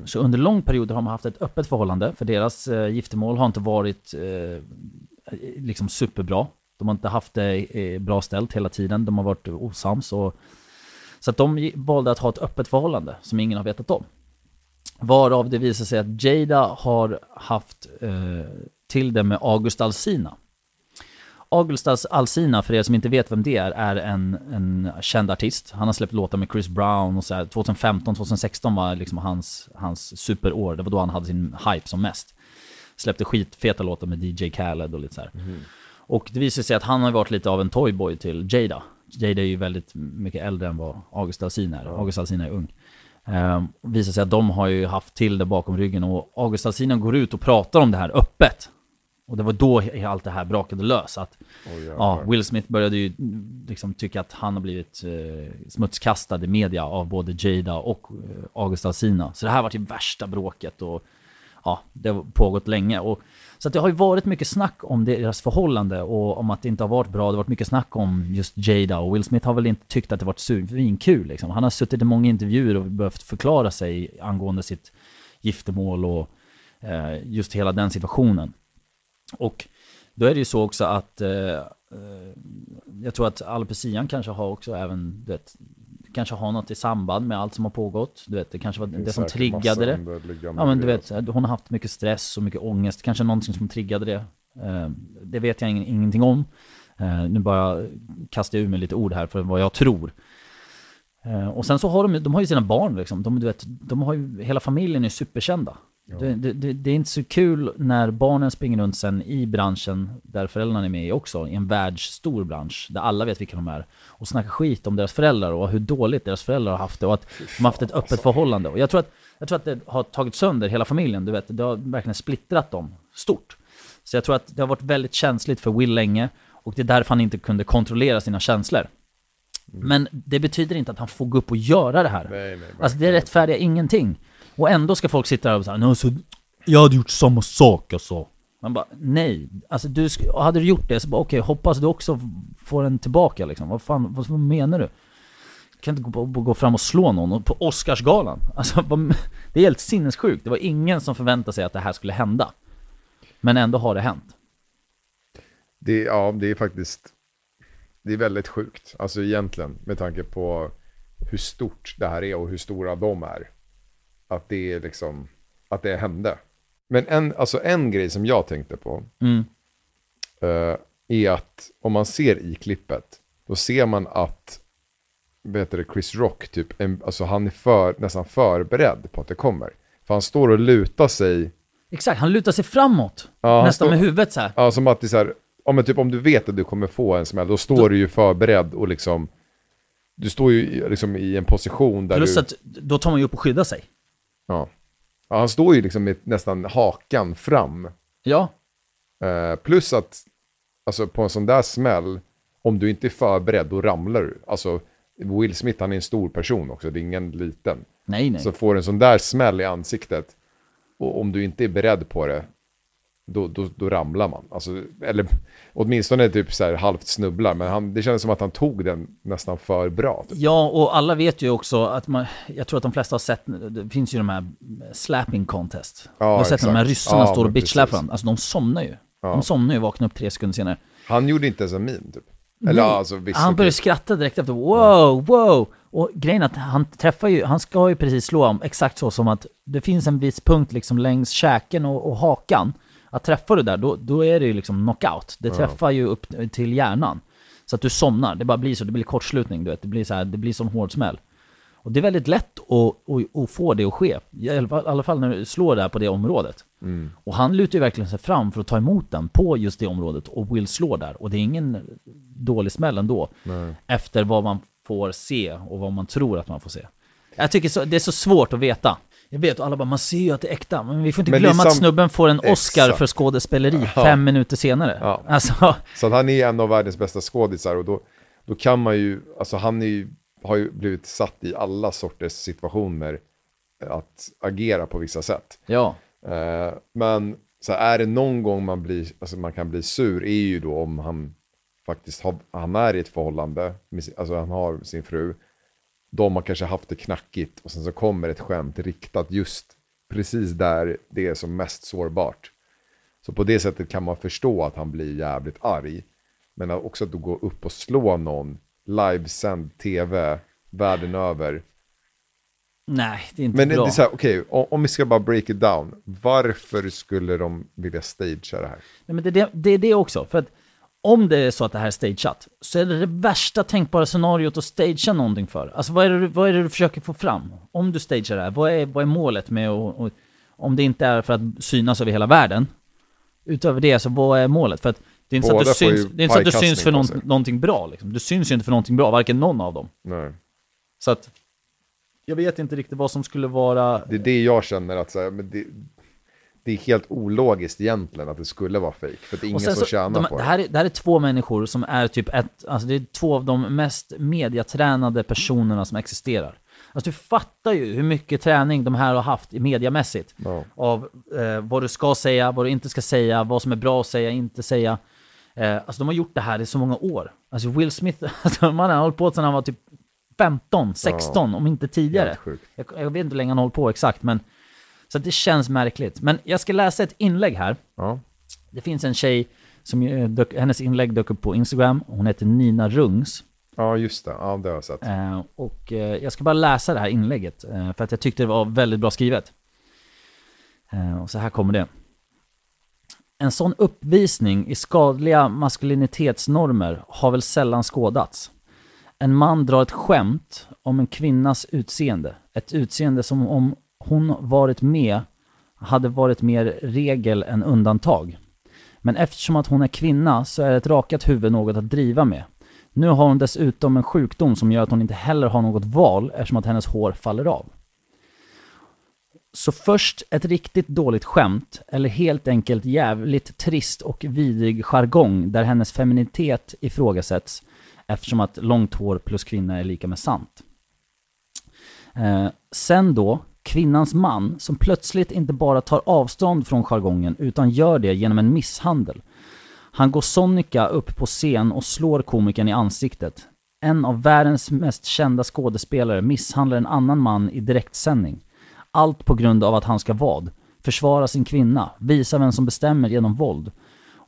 Så under lång period har de haft ett öppet förhållande, för deras eh, giftermål har inte varit eh, liksom superbra. De har inte haft det eh, bra ställt hela tiden, de har varit osams. Och, så att de valde att ha ett öppet förhållande som ingen har vetat om. Varav det visar sig att Jada har haft eh, till det med August Alsina. August Alsina, för er som inte vet vem det är, är en, en känd artist. Han har släppt låtar med Chris Brown och så här. 2015, 2016 var liksom hans, hans superår. Det var då han hade sin hype som mest. Släppte skitfeta låtar med DJ Khaled och lite så här. Och det visar sig att han har varit lite av en toyboy till Jada. Jada är ju väldigt mycket äldre än vad August Alsina är. August Alsina är ung. Um, visar sig att de har ju haft till det bakom ryggen och August Alsina går ut och pratar om det här öppet. Och det var då allt det här brakade lös. Att, ja, Will Smith började ju mm, liksom tycka att han har blivit eh, smutskastad i media av både Jada och eh, August Alsina. Så det här var ju värsta bråket och ja, det har pågått länge. Och, så att det har ju varit mycket snack om deras förhållande och om att det inte har varit bra. Det har varit mycket snack om just Jada och Will Smith har väl inte tyckt att det varit svinkul liksom. Han har suttit i många intervjuer och behövt förklara sig angående sitt giftermål och eh, just hela den situationen. Och då är det ju så också att eh, eh jag tror att Alpecian kanske har också även, vet, kanske har något i samband med allt som har pågått. Du vet, det kanske var det, som triggade det. Ja men du vet, hon har haft mycket stress och mycket ångest, kanske någonting som triggade det. Eh, det vet jag ing- ingenting om. Eh, nu bara kastar jag ur mig lite ord här för vad jag tror. Eh, och sen så har de, de har ju sina barn liksom. De, du vet, de har ju, hela familjen är superkända. Det, det, det, det är inte så kul när barnen springer runt sen i branschen där föräldrarna är med i också, i en världsstor bransch där alla vet vilka de är och snackar skit om deras föräldrar och hur dåligt deras föräldrar har haft det och att de har haft ett öppet förhållande. Och jag tror att, jag tror att det har tagit sönder hela familjen, du vet, det har verkligen splittrat dem stort. Så jag tror att det har varit väldigt känsligt för Will länge och det är därför han inte kunde kontrollera sina känslor. Men det betyder inte att han får gå upp och göra det här. Nej, nej, alltså det rättfärdigar ingenting. Och ändå ska folk sitta där och säga "Nej, alltså, jag hade gjort samma sak alltså. Man bara, nej. Alltså du, och hade du gjort det så bara okej, hoppas du också får den tillbaka liksom. Vad fan, vad, vad menar du? Du kan inte gå, gå fram och slå någon och på Oscarsgalan. Alltså det är helt sinnessjukt. Det var ingen som förväntade sig att det här skulle hända. Men ändå har det hänt. Det, ja, det är faktiskt, det är väldigt sjukt. Alltså egentligen, med tanke på hur stort det här är och hur stora de är. Att det är liksom, att det hände. Men en, alltså en grej som jag tänkte på Mm. eh, är att om man ser i klippet, då ser man att vet du, Chris Rock, typ, en, alltså han är för, nästan förberedd på att det kommer. För han står och lutar sig, Exakt, han lutar sig framåt. Ja, nästan står- med huvudet så här. ja, som att det är så här, ja, men typ om du vet att du kommer få en smäll, då står du ju förberedd och liksom, du står ju liksom i en position där Plus du, att då tar man ju upp och skyddar sig. Ja. ja, han står ju liksom med nästan hakan fram. Ja, Eh, plus att, alltså på en sån där smäll, om du inte är förberedd, då ramlar du. Alltså, Will Smith, han är en stor person också, det är ingen liten. nej nej. Så får en sån där smäll i ansiktet, och om du inte är beredd på det, då, då, då ramlar man. Alltså, eller åtminstone typ så här halvt snubblar, men han, det kändes som att han tog den nästan för bra. Typ. Ja, och alla vet ju också att man, jag tror att de flesta har sett, det finns ju de här slapping contest. Ja, du har sett exakt. de här ryssarna Ja, står och precis. varandra. Alltså de somnar ju. Ja. De somnar ju och vaknar upp tre sekunder senare. Han gjorde inte ens en min typ. Eller Nej, alltså visst. han börjar skratta direkt efter, wow, wow! Och grejen är att han träffar ju, han ska ju precis slå om exakt så som att det finns en viss punkt liksom längs käken och, och hakan. Att träffar du där, då, då är det ju liksom knockout. Det träffar ju upp till hjärnan. Så att du somnar, det bara blir så, det blir kortslutning du vet, det blir så här, det blir sån hård smäll. Och det är väldigt lätt att, att, att få det att ske, i alla fall, när du slår där på det området. Och han lutar ju verkligen sig fram för att ta emot den på just det området och Will slår där. Och det är ingen dålig smäll ändå. Efter vad man får se och vad man tror att man får se. Jag tycker så, det är så svårt att veta. Jag vet, och alla bara, man ser ju att det är äkta. Men vi får inte Men glömma att sam- snubben får en Oscar Exakt. för skådespeleri fem minuter senare. Ja. Alltså, Så att han är en av världens bästa skådisar och då, då kan man ju, alltså han är ju, har ju blivit satt i alla sorters situationer att agera på vissa sätt. Ja. Eh, men så här, är det någon gång man, blir, alltså man kan bli sur är ju då om han faktiskt har, han är i ett förhållande, alltså han har sin fru, de har kanske haft det knackigt och sen så kommer ett skämt riktat just precis där det är som mest sårbart. Så på det sättet kan man förstå att han blir jävligt arg. Men också att gå upp och slå någon, livesänd tv, världen över. Nej, det är inte Men det bra. är så här, okej, o- om vi ska bara break it down. Varför skulle de vilja stagea det här? Nej, men det, är det, det är det också. För att om det är så att det här är stageat, så är det det värsta tänkbara scenariot att stagea någonting för. Alltså vad är det, vad är det du försöker få fram? Om du stagear det här, vad är, vad är målet med att... Om det inte är för att synas över hela världen. Utöver det, så vad är målet? För att det är inte så att Båda du syns, det är inte så att du syns för någon, någonting bra liksom. Du syns ju inte för någonting bra, varken någon av dem. Nej. Så att... Jag vet inte riktigt vad som skulle vara... Det är det jag känner att så här, men det, det är helt ologiskt egentligen att det skulle vara fejk. För det är ingen som så- tjänar de, på det. Här är, det här är två människor som är typ ett, alltså det är två av de mest mediatränade personerna som existerar. Alltså du fattar ju hur mycket träning de här har haft mediamässigt. Ja. Av eh, vad du ska säga, vad du inte ska säga, vad som är bra att säga, inte säga. Eh, alltså de har gjort det här i så många år. Alltså Will Smith, alltså, man har hållit på sedan han var typ 15, 16, om inte tidigare. Jag, jag vet inte hur länge han har hållit på exakt, men så det känns märkligt. Men jag ska läsa ett inlägg här. Ja. Det finns en tjej som dök, hennes inlägg dök upp på Instagram. Hon heter Nina Rungs. ja, just det. Ja, det har jag sett. Eh, och eh, jag ska bara läsa det här inlägget. Eh, för att jag tyckte det var väldigt bra skrivet. Eh, och så här kommer det. En sån uppvisning i skadliga maskulinitetsnormer har väl sällan skådats. En man drar ett skämt om en kvinnas utseende. Ett utseende som om hon varit med hade varit mer regel än undantag. Men eftersom att hon är kvinna så är ett rakat huvud något att driva med. Nu har hon dessutom en sjukdom som gör att hon inte heller har något val eftersom att hennes hår faller av. Så först ett riktigt dåligt skämt, eller helt enkelt jävligt trist och vidrig jargong där hennes feminitet ifrågasätts eftersom att långt hår plus kvinna är lika med sant. Eh, sen då, kvinnans man som plötsligt inte bara tar avstånd från jargongen utan gör det genom en misshandel. Han går sonika upp på scen och slår komikern i ansiktet. En av världens mest kända skådespelare misshandlar en annan man i direktsändning. Allt på grund av att han ska vad? Försvara sin kvinna, visa vem som bestämmer genom våld.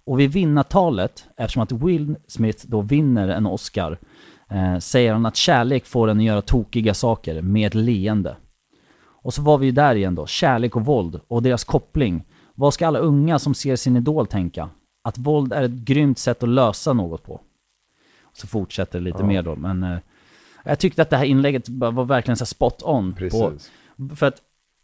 Och vid vinnartalet, eftersom att Will Smith då vinner en Oscar, eh, säger han att kärlek får en att göra tokiga saker med ett leende. Och så var vi ju där igen då, kärlek och våld och deras koppling. Vad ska alla unga som ser sin idol tänka? Att våld är ett grymt sätt att lösa något på. Så fortsätter det lite mer då, men eh, jag tyckte att det här inlägget var verkligen så spot on. På, Precis. för att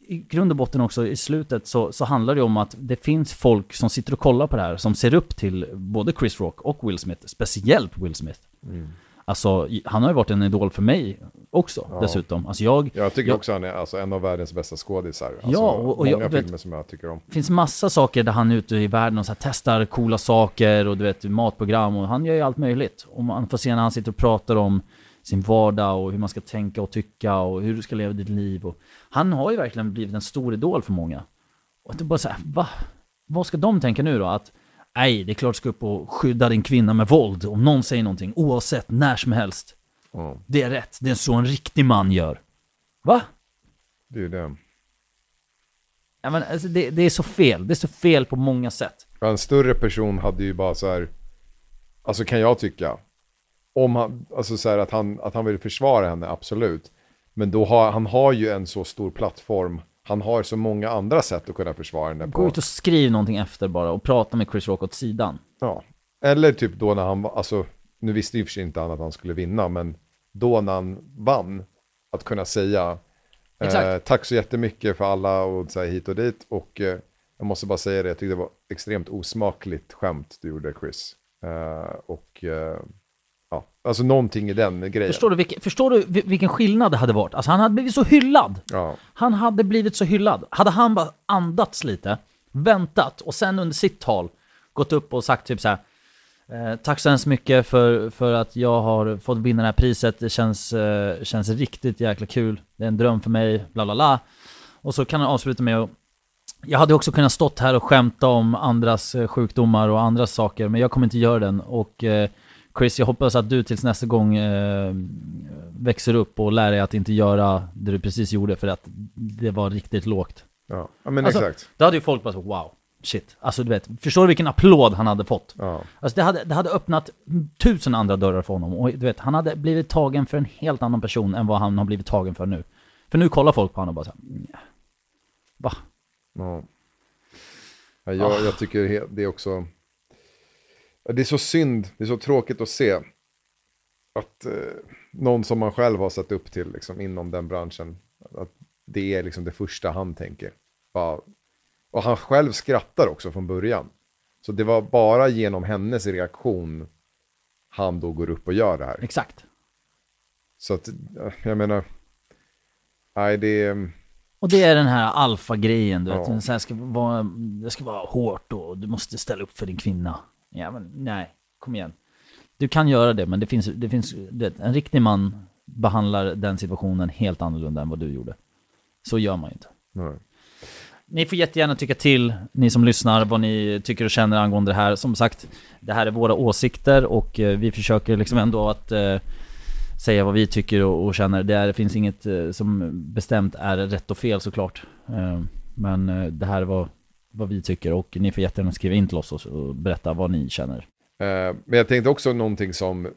i grund och botten också i slutet så, så handlar det om att det finns folk som sitter och kollar på det här som ser upp till både Chris Rock och Will Smith, speciellt Will Smith. Alltså, han har ju varit en idol för mig också dessutom. Alltså jag, Jag tycker jag- också han är alltså, en av världens bästa skådisar. Alltså, Ja, och- och många jag vet- filmer som jag tycker om. Det finns massa saker där han är ute i världen och så här testar coola saker och du vet matprogram och han gör ju allt möjligt. Och man får se när han sitter och pratar om sin vardag och hur man ska tänka och tycka och hur du ska leva ditt liv. Och han har ju verkligen blivit en stor idol för många. Och det bara så här, va? Vad ska de tänka nu då? Att nej, det är klart du ska upp och skydda din kvinna med våld om någon säger någonting, oavsett, när som helst. Ja, Det är rätt, det är så en riktig man gör. Va? det är ju det. Ja, men, alltså, det, det är så fel, det är så fel på många sätt. Ja, En större person hade ju bara så här, alltså kan jag tycka, om han, alltså så här att han, att han vill försvara henne, absolut. Men då har, han har ju en så stor plattform, han har så många andra sätt att kunna försvara henne Gå på. ut och skriv någonting efter bara och prata med Chris Rock åt sidan. Ja. Eller typ då när han, var- alltså, nu visste ju för sig inte han att han skulle vinna, men då när han vann, att kunna säga eh, tack så jättemycket för alla och så här hit och dit. Och eh, jag måste bara säga det, jag tyckte det var extremt osmakligt skämt du gjorde Chris. Eh, och eh, ja, alltså någonting i den grejen. Förstår du, vilken, förstår du vil- vilken skillnad det hade varit? Alltså han hade blivit så hyllad. Ja, Han hade blivit så hyllad. Hade han bara andats lite, väntat och sen under sitt tal gått upp och sagt typ så här. Eh, tack så hemskt mycket för, för att jag har fått vinna det här priset. Det känns, eh, känns riktigt jäkla kul. Det är en dröm för mig, bla bla bla. Och så kan jag avsluta med att jag hade också kunnat stått här och skämta om andras eh, sjukdomar och andras saker, men jag kommer inte göra den. Och eh, Chris, jag hoppas att du tills nästa gång eh, växer upp och lär dig att inte göra det du precis gjorde, för att det var riktigt lågt. Ja, ja men Alltså, exakt. Då hade ju folk bara så, wow, shit. Alltså du vet, förstår du vilken applåd han hade fått? Ja. Alltså det hade, det hade öppnat tusen andra dörrar för honom. Och du vet, han hade blivit tagen för en helt annan person än vad han har blivit tagen för nu. För nu kollar folk på honom och bara så här, "Nja. Va? Ja. Ja, jag, jag tycker det är också... Det är så synd, det är så tråkigt att se att eh, någon som man själv har sett upp till liksom, inom den branschen, att det är liksom det första han tänker. Bara, och han själv skrattar också från början. Så det var bara genom hennes reaktion han då går upp och gör det här. Exakt. Så att, eh, jag menar, nej det är... Och det är den här alfa-grejen, du vet. Ja. Så här ska vara, det ska vara hårt och du måste ställa upp för din kvinna. Ja, men nej, kom igen. Du kan göra det, men det finns, det finns du vet, en riktig man behandlar den situationen helt annorlunda än vad du gjorde. Så gör man ju inte. Nej. Ni får jättegärna tycka till, ni som lyssnar, vad ni tycker och känner angående det här. Som sagt, det här är våra åsikter och eh, vi försöker liksom ändå att eh, säga vad vi tycker och, och känner. Det, är, det finns inget eh, som bestämt är rätt och fel såklart. Eh, men eh, det här var vad vi tycker och ni får jättegärna skriva in till oss och, berätta vad ni känner. Eh, men jag tänkte också någonting som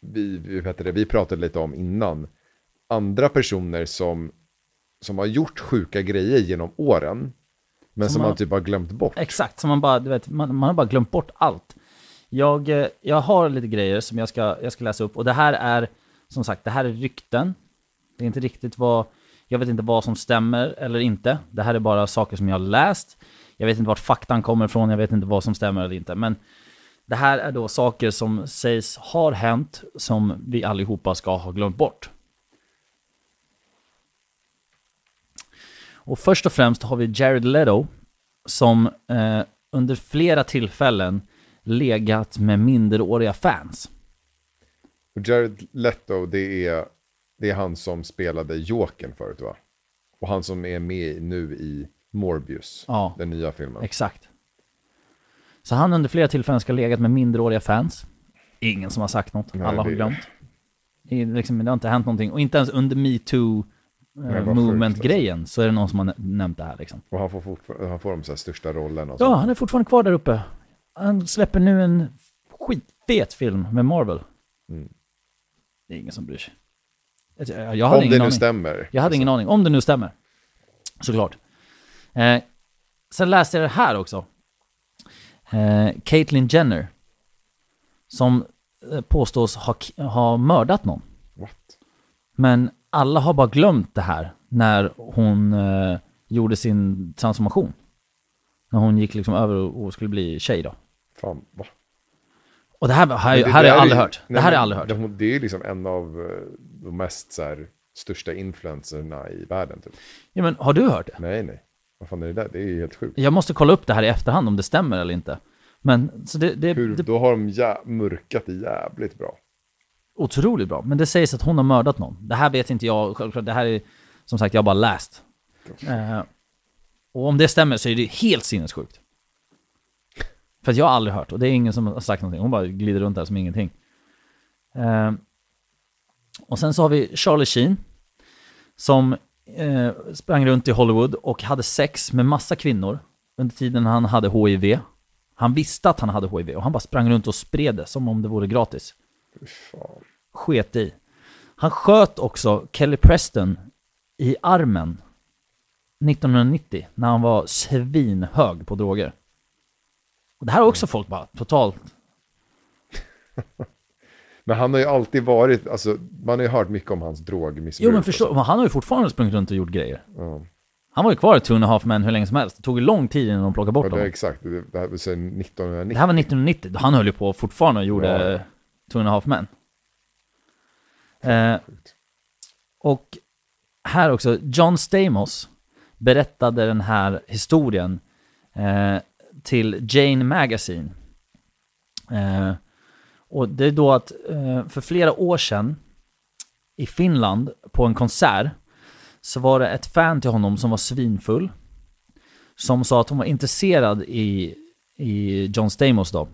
vi, vi, det, vi pratade lite om innan. Andra personer som, som har gjort sjuka grejer genom åren. Men Som som, man- man typ har glömt bort. Exakt, så man bara, du vet, man, man har bara glömt bort allt. Jag, eh, jag har lite grejer som jag ska, jag ska läsa upp och det här är, som sagt, det här är rykten. Det är inte riktigt vad, jag vet inte vad som stämmer eller inte. Det här är bara saker som jag har läst. Jag vet inte vart faktan kommer ifrån, jag vet inte vad som stämmer eller inte. Men det här är då saker som sägs har hänt, som vi allihopa ska ha glömt bort. Och först och främst har vi Jared Leto, som eh, under flera tillfällen legat med minderåriga fans. Och Jared Leto, det är, det är han som spelade Jokern förut va? Och han som är med nu i Morbius, Ja. den nya filmen. Exakt. Så han under flera tillfällen ska ha legat med minderåriga fans. Ingen som har sagt något, Nej, alla har det- glömt. Det, liksom, det har inte hänt någonting. Och inte ens under metoo eh, movement-grejen så är det någon som har nä- nämnt det här liksom. Och han får, fortfar- han får de så här största rollerna. Ja, han är fortfarande kvar där uppe. Han släpper nu en skitfet film med Marvel. Mm. Det är ingen som bryr sig. Jag, hade Om ingen det nu aning. stämmer. Jag hade ingen aning, om det nu stämmer. Såklart. Eh, sen läste jag det här också. Eh, Caitlyn Jenner. Som eh, påstås ha, ha mördat någon. What? Men alla har bara glömt det här när hon eh, gjorde sin transformation. När hon gick liksom över och, skulle bli tjej då. Fan, va? Och det här, här, det- här har jag aldrig hört. Det här har jag aldrig hört. Det, det är liksom en av eh, de mest så här, största influencerna i världen. Typ. Ja, men har du hört det? Nej, nej. Vad fan är det där? Det är ju helt sjukt. Jag måste kolla upp det här i efterhand om det stämmer eller inte. Men så det, det, Hur, det då har de jä- mörkat det jävligt bra. otroligt bra. Men det sägs att hon har mördat någon. Det här vet inte jag, självklart. Det här är, som sagt, jag har bara läst. Eh, och om det stämmer så är det helt sinnessjukt. För att jag har aldrig hört, och det är ingen som har sagt någonting. Hon bara glider runt där som ingenting. Eh, och sen så har vi Charlie Sheen. Som eh, sprang runt i Hollywood och hade sex med massa kvinnor under tiden han hade HIV. Han visste att han hade HIV och han bara sprang runt och spred det som om det vore gratis Fan. sket i. Han sköt också Kelly Preston i armen 1990 när han var svinhög på droger. Och det här har också folk bara totalt... Men han har ju alltid varit, alltså man har ju hört mycket om hans drogmissbruk. Jo men förstå, men han har ju fortfarande sprungit runt och gjort grejer. Ja, Han var ju kvar i Two and a Half Men hur länge som helst. Det tog ju lång tid innan de plockade bort ja, det är honom. exakt. Det, det här var sedan 1990. Det här var 1990. Han höll ju på fortfarande och gjorde Ja. Two and a Half Men. Eh. Och här också, John Stamos berättade den här historien eh, till Jane Magazine. Eh, och det är då att eh, för flera år sedan i Finland på en konsert så var det ett fan till honom som var svinfull. Som sa att hon var intresserad i, i John Stamos då.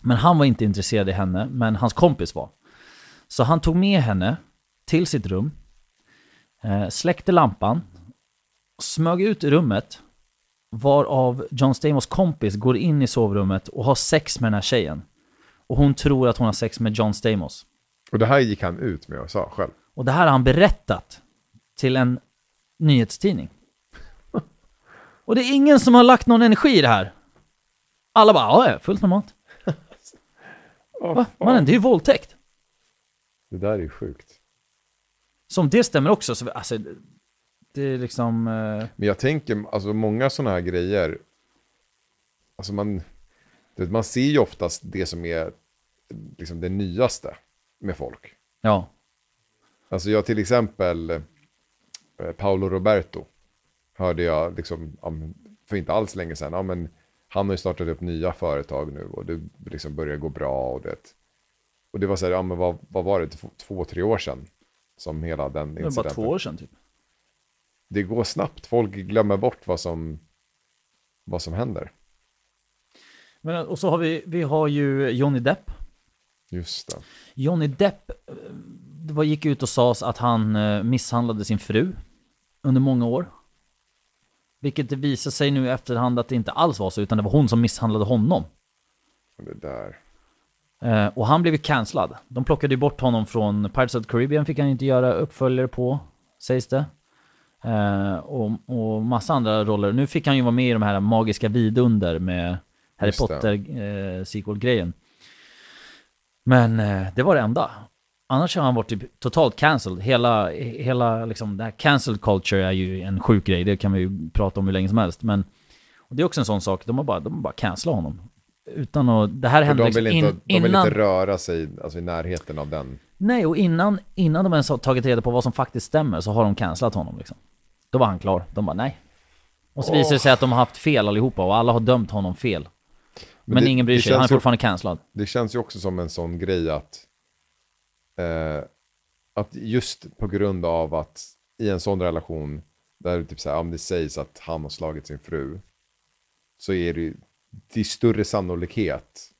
Men han var inte intresserad i henne, men hans kompis var. Så han tog med henne till sitt rum, eh, släckte lampan, smög ut i rummet, varav John Stamos kompis går in i sovrummet och har sex med den här tjejen. Och hon tror att hon har sex med John Stamos. Och det här gick han ut med och sa själv. Och det här har han berättat till en nyhetstidning. Och det är ingen som har lagt någon energi i det här. Alla bara, ja, fullt normalt. Åh, Va? Mannen, det är ju våldtäkt. Det där är ju sjukt. Som det stämmer också, så alltså, det är liksom... eh, Men jag tänker, alltså många sådana här grejer, alltså man, man ser ju oftast det som är liksom det nyaste med folk. ja, Alltså jag till exempel, eh, Paolo Roberto, hörde jag liksom, för inte alls länge sedan, ja, men han har ju startat upp nya företag nu och det liksom börjar gå bra och det. Och det var så här, ja men vad, vad var det, två, två, tre år sedan som hela den det är bara två år sedan typ. Det går snabbt, folk glömmer bort vad som, vad som händer. Men, och så har vi, vi har ju Johnny Depp. Just det. Johnny Depp eh, det gick ut och sa att han eh, misshandlade sin fru under många år. Vilket det visar sig nu i efterhand att det inte alls var så, utan det var hon som misshandlade honom. Det där. Eh, och han blev ju cancellad. De plockade ju bort honom från Pirates of the Caribbean, fick han inte göra uppföljare på, sägs det. Och, och massa andra roller. Nu fick han ju vara med i de här magiska vidunder med Harry Just det. Potter eh. Men eh, det var det enda. Annars har han varit typ totalt cancelled. Hela, hela liksom, det här cancelled culture är ju en sjuk grej. Det kan vi ju prata om hur länge som helst. Men och det är också en sån sak. De har bara, de har bara cancellat honom. Utan att, det här För hände de liksom vill, inte, in, de vill innan... inte röra sig alltså, i närheten av den. Nej, och innan, innan de ens har tagit reda på vad som faktiskt stämmer så har de cancellat honom liksom. Då var han klar. De bara nej. Och så visar det sig att de har haft fel allihopa och alla har dömt honom fel. Men, det- ingen bryr sig, han är fortfarande cancellad. Det känns ju också som en sån grej att, eh, att just på grund av att i en sån relation där det, typ så här, om det sägs att han har slagit sin fru så är det är större sannolikhet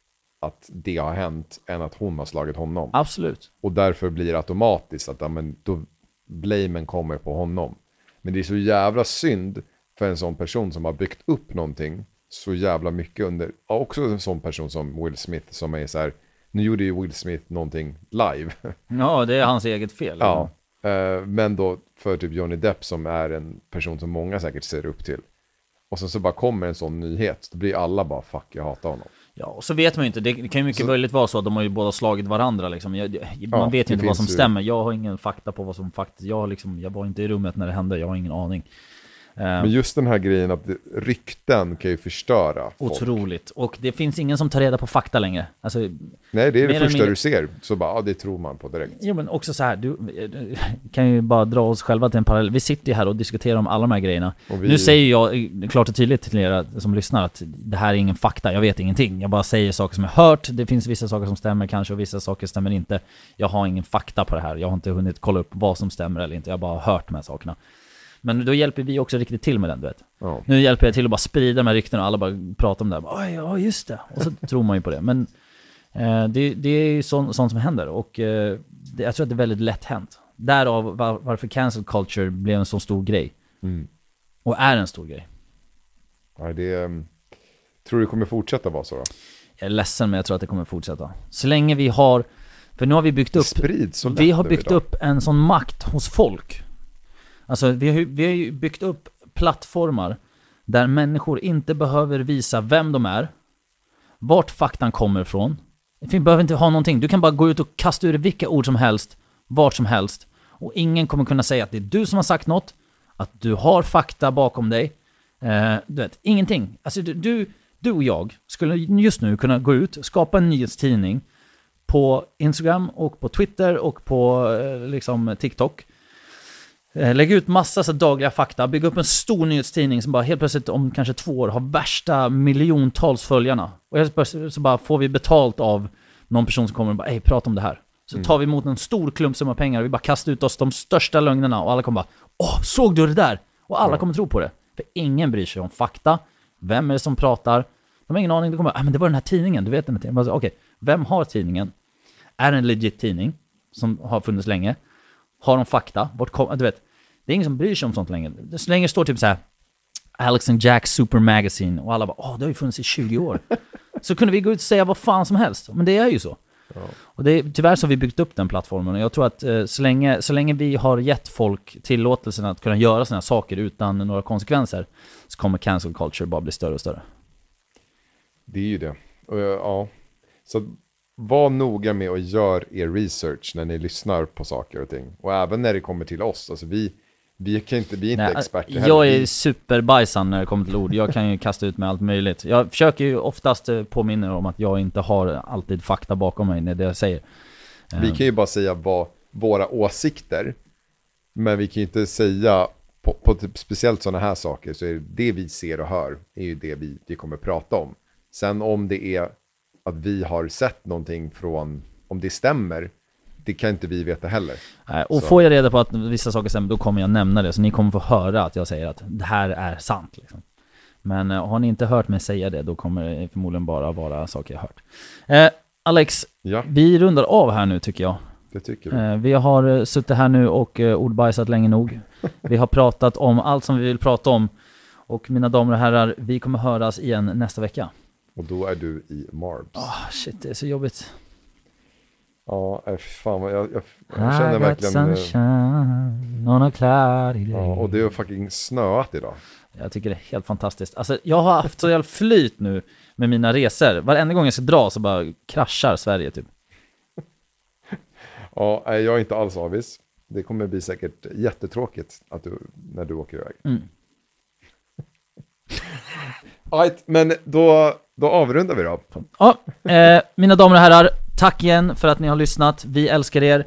att det har hänt än att hon har slagit honom. Absolut. Och därför blir det automatiskt att ja, men då blamen kommer på honom. Men det är så jävla synd för en sån person som har byggt upp någonting så jävla mycket under, ja, också en sån person som Will Smith som är så här, nu gjorde ju Will Smith någonting live. Ja, det är hans eget fel. ja. Eh, men då för typ Johnny Depp som är en person som många säkert ser upp till. Och sen så bara kommer en sån nyhet, då blir alla bara fuck, jag hatar honom. Ja, och så vet man ju inte. Det kan ju mycket Så- möjligt vara så att de har ju båda slagit varandra liksom. Jag, jag, man Ja, vet det ju inte vad som ju- stämmer. Jag har ingen fakta på vad som faktiskt... Jag, liksom, jag var inte i rummet när det hände, jag har ingen aning. Eh, Men just den här grejen att rykten kan ju förstöra folk. otroligt. Och det finns ingen som tar reda på fakta längre. Alltså, Nej, det är Mer det första mindre- du ser. Så bara, ja det tror man på direkt. Jo men också så här, du eh, kan ju bara dra oss själva till en parallell. Vi sitter ju här och diskuterar om alla de här grejerna. Vi- Nu säger jag eh, klart och tydligt till er som lyssnar att det här är ingen fakta, jag vet ingenting. Jag bara säger saker som jag hört, det finns vissa saker som stämmer kanske och vissa saker stämmer inte. Jag har ingen fakta på det här, jag har inte hunnit kolla upp vad som stämmer eller inte, jag har bara hört de här sakerna. Men då hjälper vi också riktigt till med den, du vet. Ja. Nu hjälper jag till att bara sprida de här ryktena och alla bara pratar om det här. Bara, "Oj, Ja, just det. Och så tror man ju på det. Men eh, det, det är ju sånt, sånt som händer och eh, det, jag tror att det är väldigt lätt hänt. Därav var, varför cancel culture blev en så stor grej. Mm. Och är en stor grej. Ja, det mm, tror du det kommer fortsätta vara så då? Jag är ledsen men jag tror att det kommer fortsätta. Så länge vi har, för nu har vi byggt upp så Vi har byggt idag. upp en sån makt hos folk. Alltså vi har, ju- vi har ju byggt upp plattformar där människor inte behöver visa vem de är, vart faktan kommer ifrån. Vi behöver inte ha någonting. Du kan bara gå ut och kasta ur dig vilka ord som helst, vart som helst. Och ingen kommer kunna säga att det är du som har sagt något, att du har fakta bakom dig. Eh, du vet, ingenting. Alltså du, du, du och jag skulle just nu kunna gå ut, skapa en nyhetstidning på Instagram och på Twitter och på eh, liksom TikTok. Eh, Lägga ut massa så dagliga fakta, bygga upp en stor nyhetstidning som bara helt plötsligt om kanske två år har värsta miljontals följarna. Och helt plötsligt så bara får vi betalt av någon person som kommer och bara Ey, prata om det här. Så tar vi emot en stor klumpsumma pengar och vi bara kastar ut oss de största lögnerna och alla kommer bara Åh, såg du det där? Och alla kommer tro på det. För ingen bryr sig om fakta. Vem är det som pratar? De har ingen aning. De kommer bara, ah, men det var den här tidningen, du vet den här tidningen. Okej, vem har tidningen? Är det en legit tidning som har funnits länge? Har de fakta? Vart kom, du vet, det är ingen som bryr sig om sånt längre. Så länge det står typ så här Alex and Jack Super Magazine och alla bara åh, det har ju funnits i 20 år. så kunde vi gå ut och säga vad fan som helst. Men det är ju så. Och det, är- tyvärr så har vi byggt upp den plattformen och jag tror att eh, så, länge, så länge vi har gett folk tillåtelsen att kunna göra sådana här saker utan några konsekvenser så kommer cancel culture bara bli större och större. Det är ju det. Och, ja. Så var noga med att göra er research när ni lyssnar på saker och ting. Och även när det kommer till oss. Alltså vi, vi, kan inte, vi är inte Nej, experter heller. jag är superbajsan när det kommer till ord. Jag kan ju kasta ut med allt möjligt. Jag försöker ju oftast eh, påminna er om att jag inte har alltid fakta bakom mig när det jag säger. Vi kan ju bara säga vad våra åsikter, men vi kan ju inte säga, på, på typ speciellt sådana här saker, så är det, det vi ser och hör, är ju det vi, vi kommer prata om. Sen om det är att vi har sett någonting från, om det stämmer, det kan inte vi veta heller. Nej, Och Så. får jag reda på att vissa saker stämmer, då kommer jag nämna det. Så ni kommer få höra att jag säger att det här är sant. Liksom. Men eh, har ni inte hört mig säga det, då kommer det förmodligen bara vara saker jag hört. Eh, Alex, Ja, vi rundar av här nu tycker jag. det tycker vi. Eh, vi har eh, suttit här nu och eh, ordbajsat länge nog. Vi har pratat om allt som vi vill prata om. Och mina damer och herrar, vi kommer höras igen nästa vecka. Och då är du i Marbs. Ah, shit, det är så jobbigt. Ja, äh, fan vad jag, jag, jag känner verkligen... eh, sunshine on a cloudy day. Ja, och det är fucking snöat idag. Jag tycker det är helt fantastiskt. Alltså, jag har haft så jävla flyt nu med mina resor. Varenda gång jag ska dra så bara kraschar Sverige typ. Ja, nej, jag är inte alls avis. Det kommer bli säkert jättetråkigt att du, när du åker iväg. Mm. Right, men då, då avrundar vi då. Ja, eh, mina damer och herrar, tack igen för att ni har lyssnat. Vi älskar er.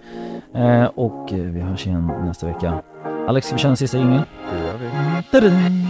Eh, och eh, vi hörs igen nästa vecka. Alex, ska vi köra en sista jingel? Det gör vi. Tadam!